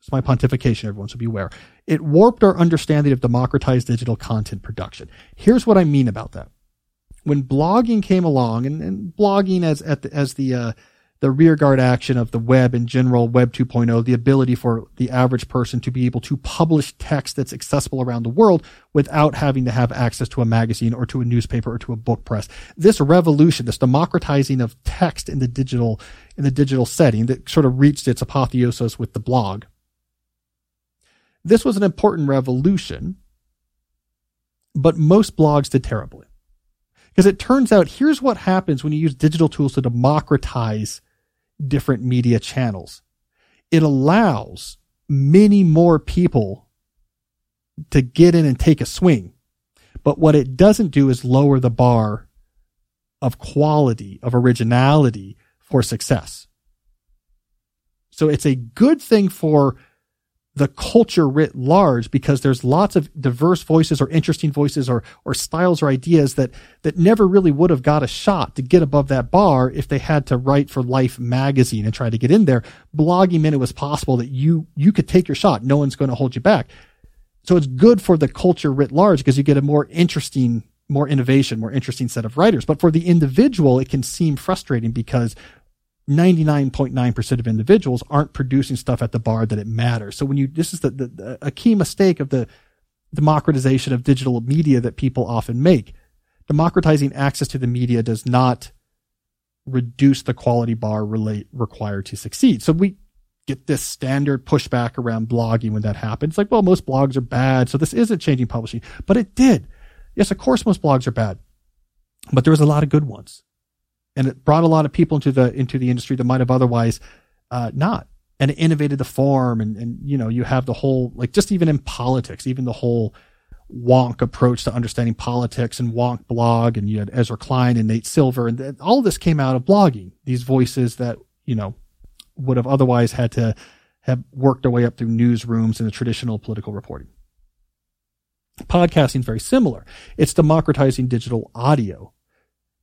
It's my pontification, everyone, so beware. It warped our understanding of democratized digital content production. Here's what I mean about that. When blogging came along, and, and blogging as, the, as the, uh, the rearguard action of the web in general, Web 2.0, the ability for the average person to be able to publish text that's accessible around the world without having to have access to a magazine or to a newspaper or to a book press. This revolution, this democratizing of text in the digital, in the digital setting that sort of reached its apotheosis with the blog. This was an important revolution, but most blogs did terribly. Because it turns out here's what happens when you use digital tools to democratize different media channels. It allows many more people to get in and take a swing. But what it doesn't do is lower the bar of quality, of originality for success. So it's a good thing for the culture writ large because there's lots of diverse voices or interesting voices or or styles or ideas that that never really would have got a shot to get above that bar if they had to write for Life magazine and try to get in there. Blogging meant it was possible that you you could take your shot. No one's going to hold you back. So it's good for the culture writ large because you get a more interesting more innovation, more interesting set of writers. But for the individual, it can seem frustrating because 99.9% of individuals aren't producing stuff at the bar that it matters. So when you, this is the, the, the, a key mistake of the democratization of digital media that people often make. Democratizing access to the media does not reduce the quality bar relate, required to succeed. So we, get this standard pushback around blogging when that happens. Like, well, most blogs are bad, so this isn't changing publishing, but it did. Yes, of course, most blogs are bad, but there was a lot of good ones, and it brought a lot of people into the into the industry that might have otherwise uh, not. And it innovated the form, and and you know, you have the whole like just even in politics, even the whole wonk approach to understanding politics and wonk blog and you had Ezra Klein and Nate Silver and all of this came out of blogging these voices that you know would have otherwise had to have worked their way up through newsrooms and the traditional political reporting. Podcasting is very similar. It's democratizing digital audio.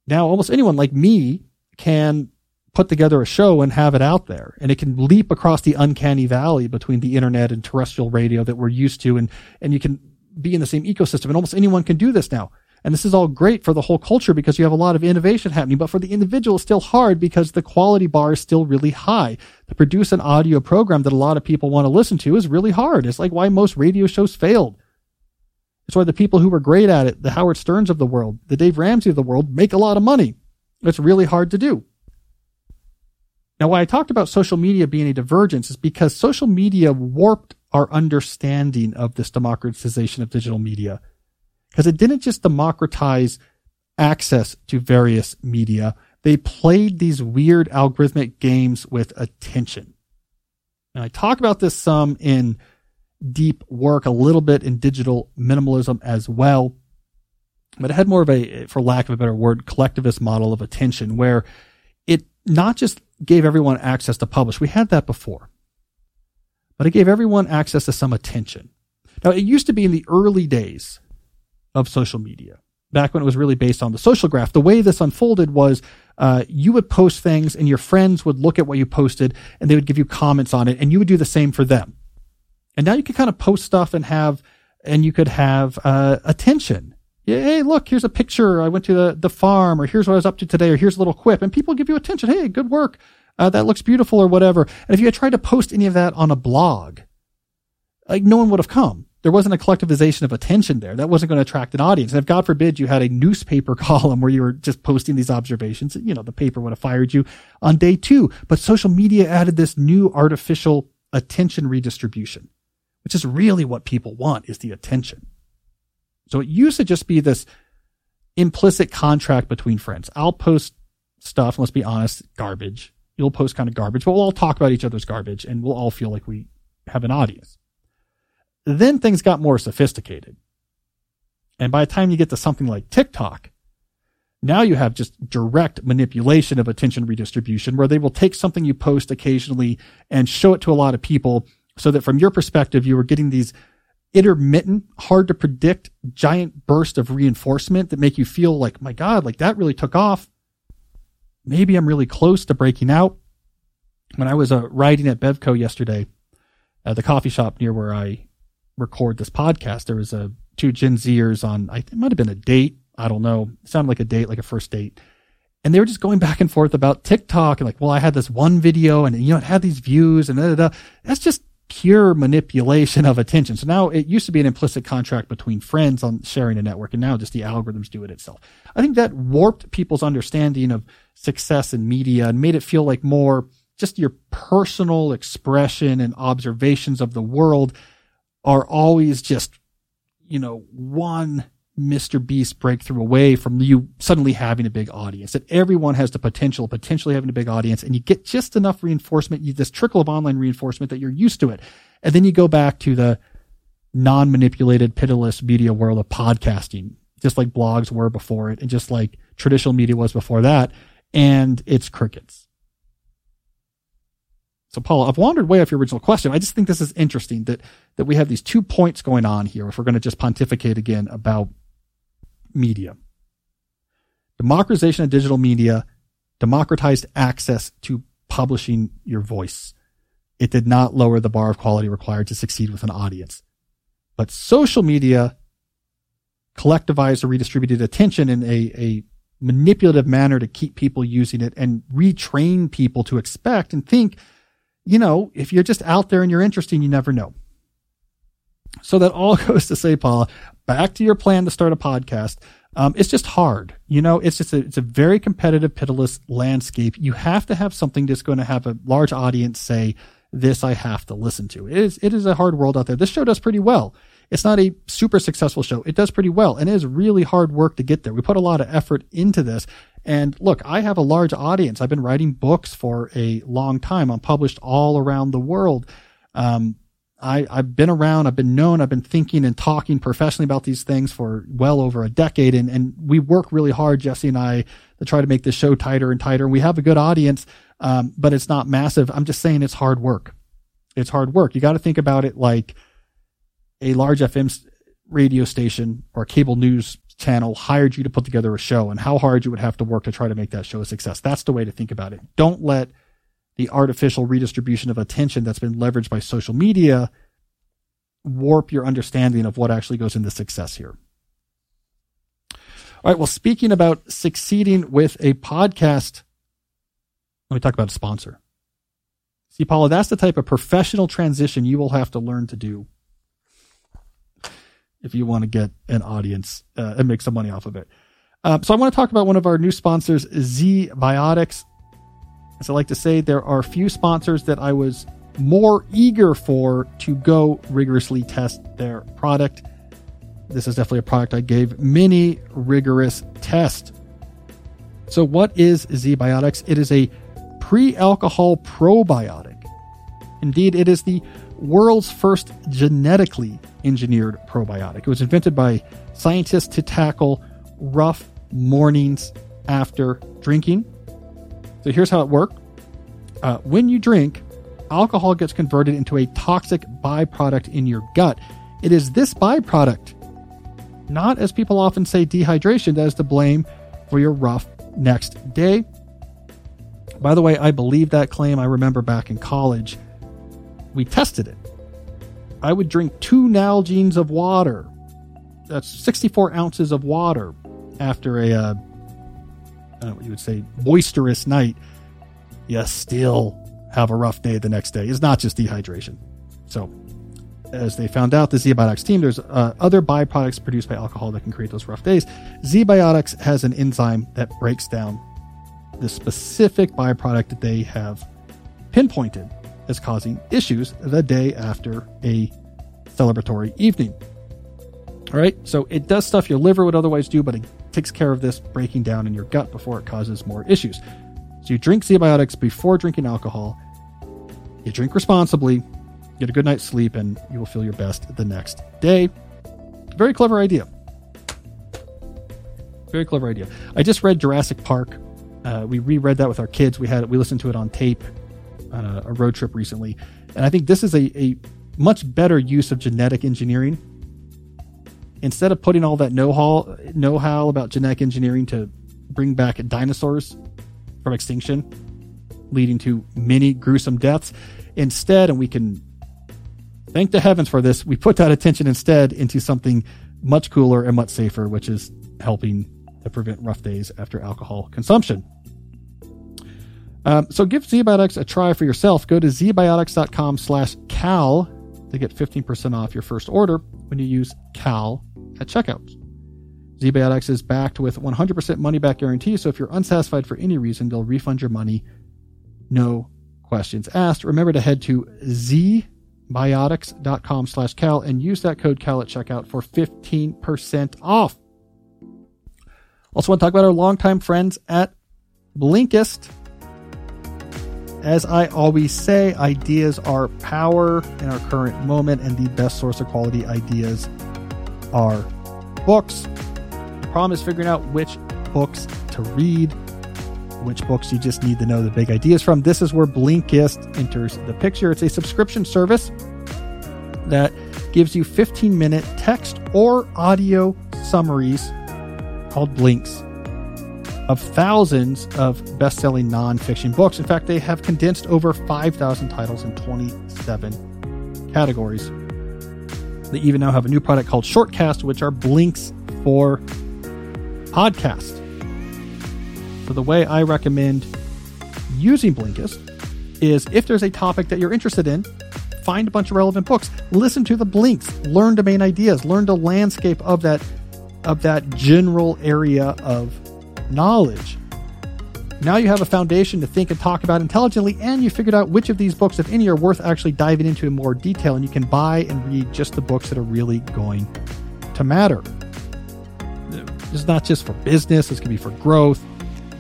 Now, almost anyone like me can put together a show and have it out there and it can leap across the uncanny valley between the internet and terrestrial radio that we're used to. And, and you can be in the same ecosystem and almost anyone can do this now. And this is all great for the whole culture because you have a lot of innovation happening. But for the individual, it's still hard because the quality bar is still really high. To produce an audio program that a lot of people want to listen to is really hard. It's like why most radio shows failed. It's why the people who were great at it, the Howard Sterns of the world, the Dave Ramsey of the world, make a lot of money. It's really hard to do. Now, why I talked about social media being a divergence is because social media warped our understanding of this democratization of digital media because it didn't just democratize access to various media. They played these weird algorithmic games with attention. And I talk about this some in deep work, a little bit in digital minimalism as well. But it had more of a, for lack of a better word, collectivist model of attention where it not just gave everyone access to publish. We had that before, but it gave everyone access to some attention. Now, it used to be in the early days of social media. Back when it was really based on the social graph, the way this unfolded was uh, you would post things and your friends would look at what you posted and they would give you comments on it and you would do the same for them. And now you can kind of post stuff and have, and you could have uh, attention. Hey, look, here's a picture. I went to the, the farm, or here's what I was up to today, or here's a little quip. And people give you attention. Hey, good work. Uh, that looks beautiful, or whatever. And if you had tried to post any of that on a blog, like no one would have come there wasn't a collectivization of attention there. That wasn't going to attract an audience. And if God forbid you had a newspaper [laughs] column where you were just posting these observations, you know, the paper would have fired you on day two. But social media added this new artificial attention redistribution, which is really what people want is the attention. So it used to just be this implicit contract between friends. I'll post stuff, let's be honest, garbage. You'll post kind of garbage, but we'll all talk about each other's garbage and we'll all feel like we have an audience. Then things got more sophisticated. And by the time you get to something like TikTok, now you have just direct manipulation of attention redistribution where they will take something you post occasionally and show it to a lot of people so that from your perspective, you were getting these intermittent, hard to predict giant burst of reinforcement that make you feel like, my God, like that really took off. Maybe I'm really close to breaking out. When I was uh, riding at Bevco yesterday, at the coffee shop near where I record this podcast, there was a two Gen Zers on, I it might have been a date. I don't know. It sounded like a date, like a first date. And they were just going back and forth about TikTok and like, well, I had this one video and, you know, it had these views and da, da, da. that's just pure manipulation of attention. So now it used to be an implicit contract between friends on sharing a network and now just the algorithms do it itself. I think that warped people's understanding of success in media and made it feel like more just your personal expression and observations of the world are always just, you know, one Mr. Beast breakthrough away from you suddenly having a big audience. That everyone has the potential, potentially having a big audience, and you get just enough reinforcement, you this trickle of online reinforcement that you're used to it. And then you go back to the non-manipulated, pitiless media world of podcasting, just like blogs were before it, and just like traditional media was before that, and it's crickets. So, Paul, I've wandered way off your original question. I just think this is interesting that that we have these two points going on here. If we're going to just pontificate again about media, democratization of digital media, democratized access to publishing your voice. It did not lower the bar of quality required to succeed with an audience, but social media collectivized or redistributed attention in a, a manipulative manner to keep people using it and retrain people to expect and think you know, if you're just out there and you're interesting, you never know. So that all [laughs] goes to say, Paula, back to your plan to start a podcast. Um, it's just hard. You know, it's just a, it's a very competitive, pitiless landscape. You have to have something that's going to have a large audience say, this I have to listen to. It is, it is a hard world out there. This show does pretty well. It's not a super successful show. It does pretty well and it is really hard work to get there. We put a lot of effort into this. And look, I have a large audience. I've been writing books for a long time. I'm published all around the world. Um, I, I've been around, I've been known, I've been thinking and talking professionally about these things for well over a decade. And, and we work really hard, Jesse and I, to try to make this show tighter and tighter. And we have a good audience, um, but it's not massive. I'm just saying it's hard work. It's hard work. You got to think about it like a large FM radio station or cable news channel hired you to put together a show and how hard you would have to work to try to make that show a success. That's the way to think about it. Don't let the artificial redistribution of attention that's been leveraged by social media warp your understanding of what actually goes into success here. All right. Well, speaking about succeeding with a podcast, let me talk about a sponsor. See, Paula, that's the type of professional transition you will have to learn to do if you want to get an audience uh, and make some money off of it. Uh, so I want to talk about one of our new sponsors, ZBiotics. As I like to say, there are few sponsors that I was more eager for to go rigorously test their product. This is definitely a product I gave many rigorous tests. So, what is ZBiotics? It is a pre alcohol probiotic. Indeed, it is the world's first genetically engineered probiotic. It was invented by scientists to tackle rough mornings after drinking. So here's how it worked. Uh, when you drink, alcohol gets converted into a toxic byproduct in your gut. It is this byproduct, not as people often say dehydration, that is to blame for your rough next day. By the way, I believe that claim. I remember back in college, we tested it. I would drink two Nalgene's of water. That's 64 ounces of water after a, uh, Don't know what you would say, boisterous night. You still have a rough day the next day. It's not just dehydration. So, as they found out, the ZBiotics team, there's uh, other byproducts produced by alcohol that can create those rough days. ZBiotics has an enzyme that breaks down the specific byproduct that they have pinpointed as causing issues the day after a celebratory evening. All right, so it does stuff your liver would otherwise do, but it takes care of this breaking down in your gut before it causes more issues. So you drink ZBiotics before drinking alcohol. You drink responsibly, get a good night's sleep, and you will feel your best the next day. Very clever idea. Very clever idea. I just read Jurassic Park. Uh, we reread that with our kids. We had we listened to it on tape on a, a road trip recently, and I think this is a, a much better use of genetic engineering. Instead of putting all that know-how know-how about genetic engineering to bring back dinosaurs from extinction, leading to many gruesome deaths. Instead, and we can thank the heavens for this, we put that attention instead into something much cooler and much safer, which is helping to prevent rough days after alcohol consumption. Um, so give ZBiotics a try for yourself. Go to zbiotics.com slash cal to get 15% off your first order when you use cal at checkout. ZBiotics is backed with 100% money back guarantee, so if you're unsatisfied for any reason, they'll refund your money. No questions asked. Remember to head to zbiotics.com slash cal and use that code cal at checkout for 15% off. Also want to talk about our longtime friends at Blinkist. As I always say, ideas are power in our current moment, and the best source of quality ideas are books The problem is figuring out which books to read, which books you just need to know the big ideas from. This is where Blinkist enters the picture. It's a subscription service that gives you 15 minute text or audio summaries called Blinks of thousands of best selling nonfiction books. In fact, they have condensed over 5,000 titles in 27 categories. They even now have a new product called Shortcast, which are blinks for podcast. So, the way I recommend using Blinkist is if there's a topic that you're interested in, find a bunch of relevant books, listen to the blinks, learn domain ideas, learn the landscape of that of that general area of knowledge. Now you have a foundation to think and talk about intelligently, and you figured out which of these books, if any, are worth actually diving into in more detail, and you can buy and read just the books that are really going to matter. This is not just for business, this can be for growth,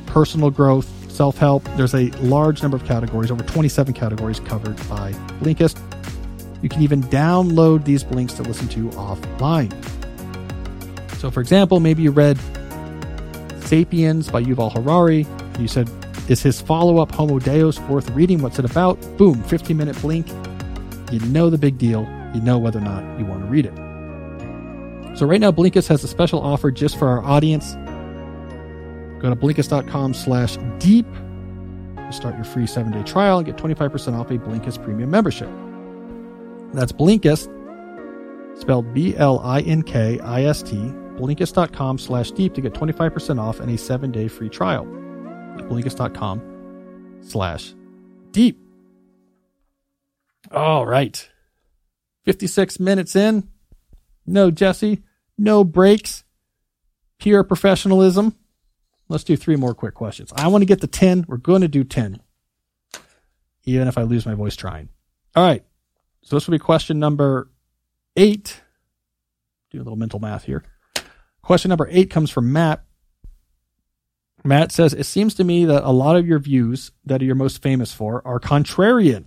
personal growth, self help. There's a large number of categories, over 27 categories covered by Blinkist. You can even download these blinks to listen to offline. So, for example, maybe you read Sapiens by Yuval Harari, you said, Is his follow up Homo Deus worth reading? What's it about? Boom, 15 minute blink. You know the big deal. You know whether or not you want to read it. So, right now, Blinkist has a special offer just for our audience. Go to Blinkist.com slash deep to start your free seven day trial and get 25% off a Blinkist premium membership. That's Blinkist, spelled B L I N K I S T, Blinkist.com slash deep to get 25% off and a seven day free trial. Blinkist.com slash deep. All right. 56 minutes in. No Jesse. No breaks. Pure professionalism. Let's do three more quick questions. I want to get to 10. We're going to do 10, even if I lose my voice trying. All right. So this will be question number eight. Do a little mental math here. Question number eight comes from Matt. Matt says, It seems to me that a lot of your views that you're most famous for are contrarian.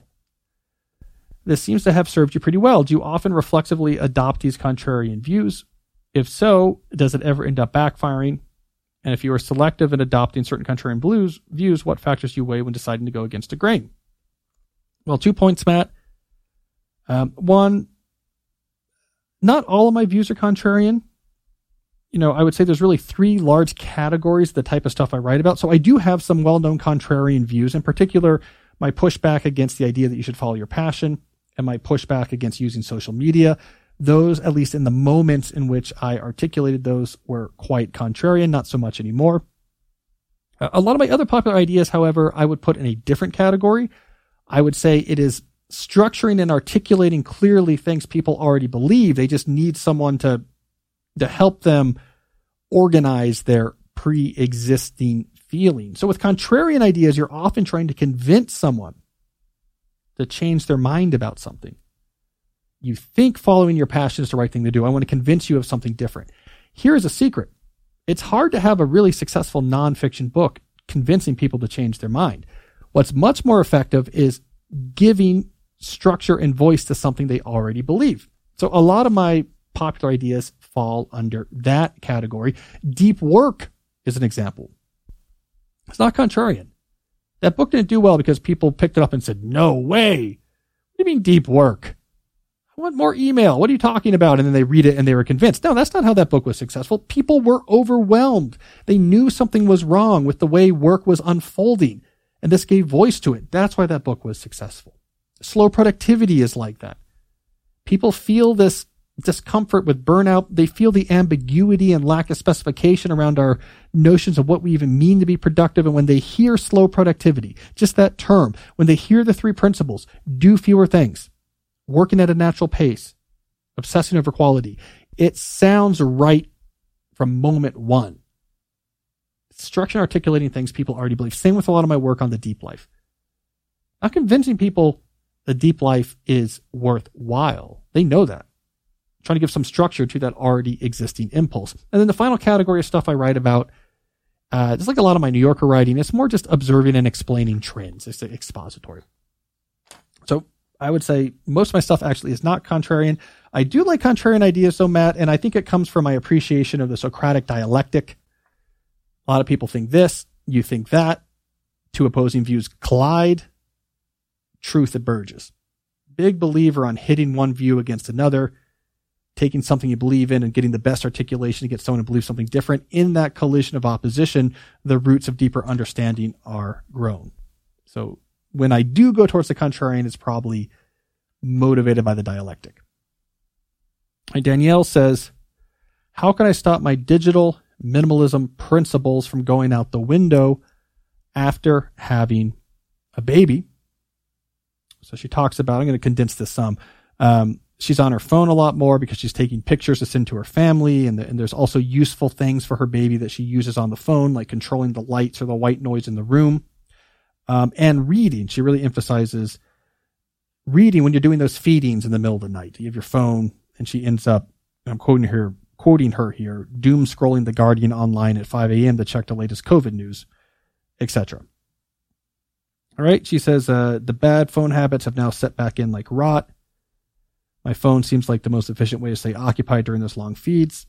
This seems to have served you pretty well. Do you often reflexively adopt these contrarian views? If so, does it ever end up backfiring? And if you are selective in adopting certain contrarian blues, views, what factors do you weigh when deciding to go against a grain? Well, two points, Matt. Um, one, not all of my views are contrarian. You know, I would say there's really three large categories, the type of stuff I write about. So I do have some well known contrarian views, in particular, my pushback against the idea that you should follow your passion and my pushback against using social media those, at least in the moments in which I articulated those, were quite contrarian, not so much anymore. Uh, a lot of my other popular ideas, however, I would put in a different category. I would say it is structuring and articulating clearly things people already believe. They just need someone to, to help them organize their pre-existing feeling. So with contrarian ideas, you're often trying to convince someone to change their mind about something. You think following your passion is the right thing to do. I want to convince you of something different. Here's a secret. It's hard to have a really successful nonfiction book convincing people to change their mind. What's much more effective is giving structure and voice to something they already believe. So a lot of my popular ideas fall under that category. Deep work is an example. It's not contrarian. That book didn't do well because people picked it up and said, no way. What do you mean deep work? I want more email. What are you talking about? And then they read it and they were convinced. No, that's not how that book was successful. People were overwhelmed. They knew something was wrong with the way work was unfolding. And this gave voice to it. That's why that book was successful. Slow productivity is like that. People feel this discomfort with burnout. They feel the ambiguity and lack of specification around our notions of what we even mean to be productive. And when they hear slow productivity, just that term, when they hear the three principles, do fewer things, working at a natural pace, obsessing over quality. It sounds right from moment one. Structure articulating things people already believe. Same with a lot of my work on the deep life. Not convincing people the deep life is worthwhile. They know that. Trying to give some structure to that already existing impulse. And then the final category of stuff I write about, uh, like a lot of my New Yorker writing, it's more just observing and explaining trends. It's expository. So I would say most of my stuff actually is not contrarian. I do like contrarian ideas though, Matt, and I think it comes from my appreciation of the Socratic dialectic. A lot of people think this, you think that. Two opposing views collide. Truth emerges. Big believer on hitting one view against another, taking something you believe in and getting the best articulation to get someone to believe something different. In that collision of opposition, the roots of deeper understanding are grown. So when I do go towards the contrarian, it's probably motivated by the dialectic. And Danielle says, How can I stop my digital minimalism principles from going out the window after having a baby? So she talks about, I'm going to condense this some. Um, she's on her phone a lot more because she's taking pictures to send to her family. And, the, and there's also useful things for her baby that she uses on the phone, like controlling the lights or the white noise in the room. Um, and reading. She really emphasizes reading when you're doing those feedings in the middle of the night. You have your phone and she ends up, I'm quoting her, quoting her here, doom scrolling the Guardian online at 5 a.m. to check the latest COVID news, etc. All right. She says, uh, the bad phone habits have now set back in like rot. My phone seems like the most efficient way to stay occupied during those long feeds.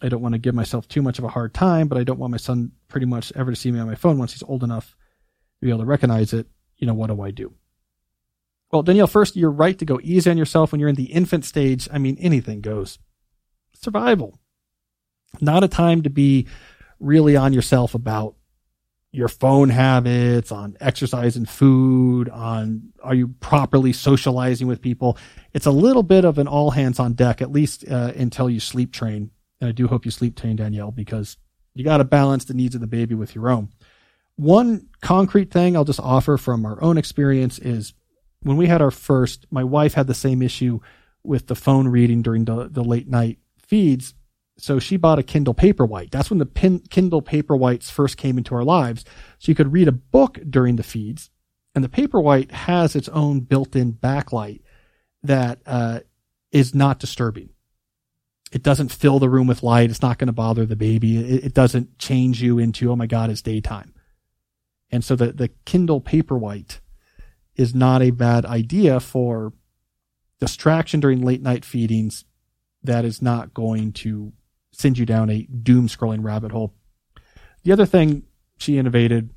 I don't want to give myself too much of a hard time, but I don't want my son pretty much ever to see me on my phone once he's old enough to be able to recognize it. You know, what do I do? Well, Danielle, first, you're right to go easy on yourself when you're in the infant stage. I mean, anything goes. Survival. Not a time to be really on yourself about your phone habits, on exercise and food, on are you properly socializing with people. It's a little bit of an all hands on deck, at least uh, until you sleep train. And I do hope you sleep train, Danielle, because you got to balance the needs of the baby with your own. One concrete thing I'll just offer from our own experience is when we had our first, my wife had the same issue with the phone reading during the, the late night feeds so she bought a Kindle Paperwhite. That's when the pin, Kindle Paperwhites first came into our lives. So you could read a book during the feeds, and the Paperwhite has its own built-in backlight that uh, is not disturbing. It doesn't fill the room with light. It's not going to bother the baby. It, it, doesn't change you into oh my god, it's daytime. And so the the Kindle Paperwhite is not a bad idea for distraction during late night feedings. That is not going to send you down a doom scrolling rabbit hole. The other thing she innovated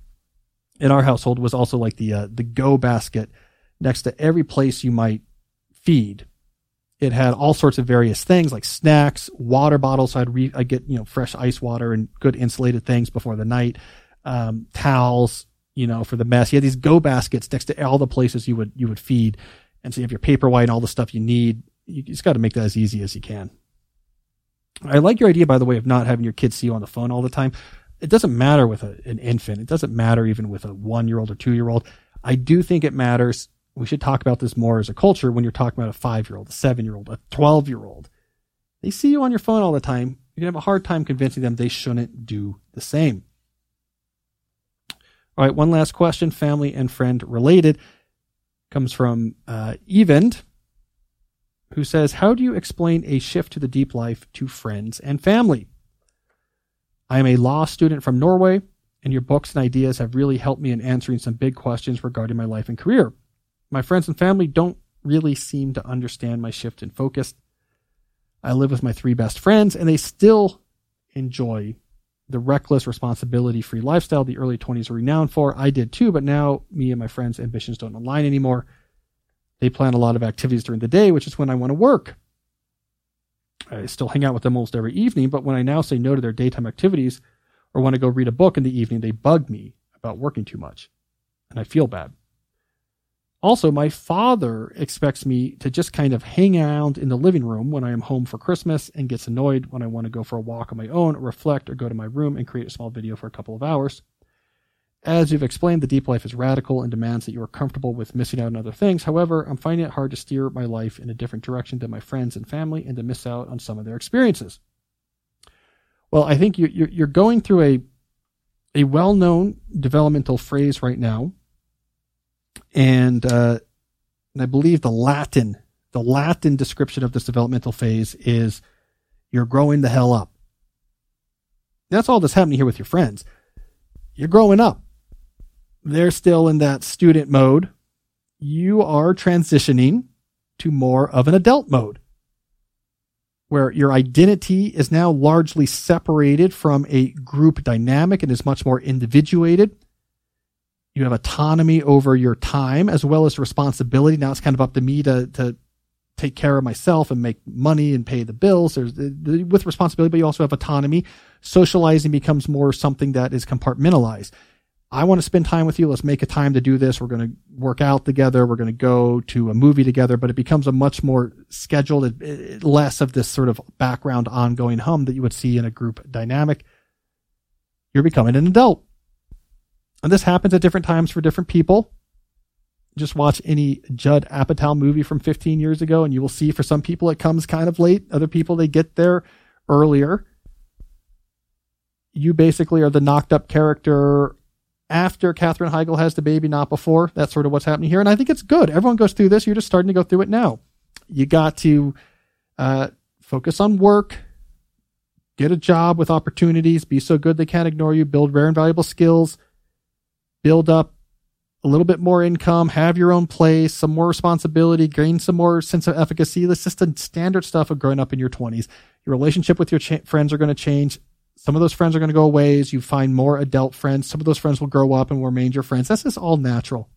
in our household was also like the uh, the go basket next to every place you might feed. It had all sorts of various things like snacks, water bottles. So I'd re- I get you know fresh ice water and good insulated things before the night, um, towels, you know, for the mess. You had these go baskets next to all the places you would you would feed, and so you have your Paperwhite and all the stuff you need. You just got to make that as easy as you can. I like your idea, by the way, of not having your kids see you on the phone all the time. It doesn't matter with a, an infant. It doesn't matter even with a one year old or two year old. I do think it matters. We should talk about this more as a culture when you're talking about a five year old, a seven year old, a 12 year old. They see you on your phone all the time. You're going to have a hard time convincing them they shouldn't do the same. All right, one last question, family and friend related, comes from uh, Evend who says, How do you explain a shift to the deep life to friends and family? I am a law student from Norway, and your books and ideas have really helped me in answering some big questions regarding my life and career. My friends and family don't really seem to understand my shift in focus. I live with my three best friends, and they still enjoy the reckless, responsibility free lifestyle the early 20s are renowned for. I did too, but now me and my friends' ambitions don't align anymore. They plan a lot of activities during the day, which is when I want to work. I still hang out with them almost every evening, but when I now say no to their daytime activities or want to go read a book in the evening, they bug me about working too much. And I feel bad. Also, my father expects me to just kind of hang around in the living room when I am home for Christmas and gets annoyed when I want to go for a walk on my own, reflect, or go to my room and create a small video for a couple of hours. As you've explained, the deep life is radical and demands that you are comfortable with missing out on other things. However, I'm finding it hard to steer my life in a different direction than my friends and family and to miss out on some of their experiences. Well, I think you're, you're going through a, a well known developmental phrase right now. And, uh, and I believe the Latin, the Latin description of this developmental phase is you're growing the hell up. That's all that's happening here with your friends. You're growing up they're still in that student mode. You are transitioning to more of an adult mode where your identity is now largely separated from a group dynamic and is much more individuated. You have autonomy over your time as well as responsibility. Now it's kind of up to me to, to take care of myself and make money and pay the bills. There's with responsibility, but you also have autonomy. Socializing becomes more something that is compartmentalized. I want to spend time with you. Let's make a time to do this. We're going to work out together. We're going to go to a movie together, but it becomes a much more scheduled, less of this sort of background ongoing hum that you would see in a group dynamic. You're becoming an adult. And this happens at different times for different people. just watch any Judd Apatow movie from 15 years ago, and you will see for some people it comes kind of late. Other people, they get there earlier. You basically are the knocked up character after Katherine Heigl has the baby, not before. That's sort of what's happening here. And I think it's good. Everyone goes through this. You're just starting to go through it now. You got to uh, focus on work, get a job with opportunities, be so good they can't ignore you, build rare and valuable skills, build up a little bit more income, have your own place, some more responsibility, gain some more sense of efficacy. That's just the standard stuff of growing up in your 20s. Your relationship with your cha- friends are going to change. Some of those friends are going to go away as you find more adult friends. Some of those friends will grow up and remain your friends. That's just all natural.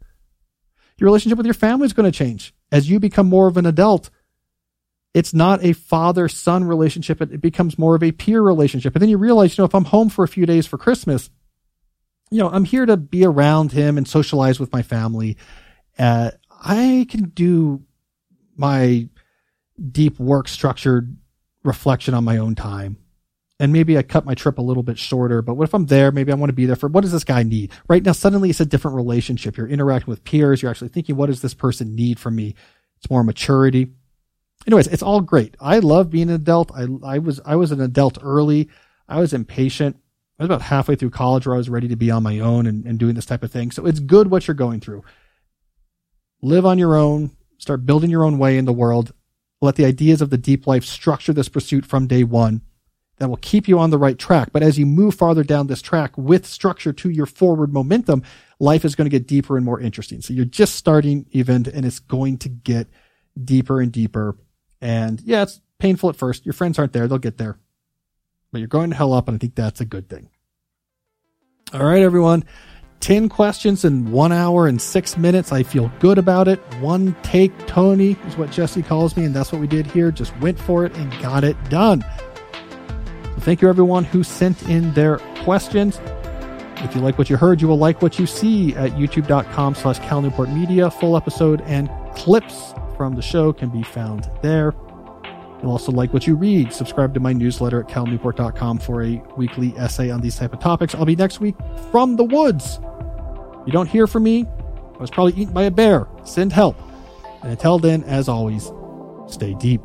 Your relationship with your family is going to change. As you become more of an adult, it's not a father son relationship. It, becomes more of a peer relationship. And then you realize, you know, if I'm home for a few days for Christmas, you know, I'm here to be around him and socialize with my family. Uh, I can do my deep work structured reflection on my own time. And maybe I cut my trip a little bit shorter, but what if I'm there? Maybe I want to be there for what does this guy need? Right now, suddenly it's a different relationship. You're interacting with peers. You're actually thinking, what does this person need from me? It's more maturity. Anyways, it's all great. I love being an adult. I, I was, I was an adult early. I was impatient. I was about halfway through college where I was ready to be on my own and, and doing this type of thing. So it's good what you're going through. Live on your own, start building your own way in the world. Let the ideas of the deep life structure this pursuit from day one. That will keep you on the right track. But as you move farther down this track with structure to your forward momentum, life is going to get deeper and more interesting. So you're just starting event and it's going to get deeper and deeper. And yeah, it's painful at first. Your friends aren't there. They'll get there but you're going to hell up, and I think that's a good thing. All right, everyone. 10 questions in one hour and six minutes. I feel good about it. One take, Tony, is what Jesse calls me, and that's what we did here. Just went for it and got it done. Thank you, everyone who sent in their questions. If you like what you heard, you will like what you see at youtube.com slash Cal Newport Media. Full episode and clips from the show can be found there. You'll also like what you read. Subscribe to my newsletter at calnewport.com for a weekly essay on these type of topics. I'll be next week from the woods. You don't hear from me. I was probably eaten by a bear. Send help. And until then, as always, stay deep.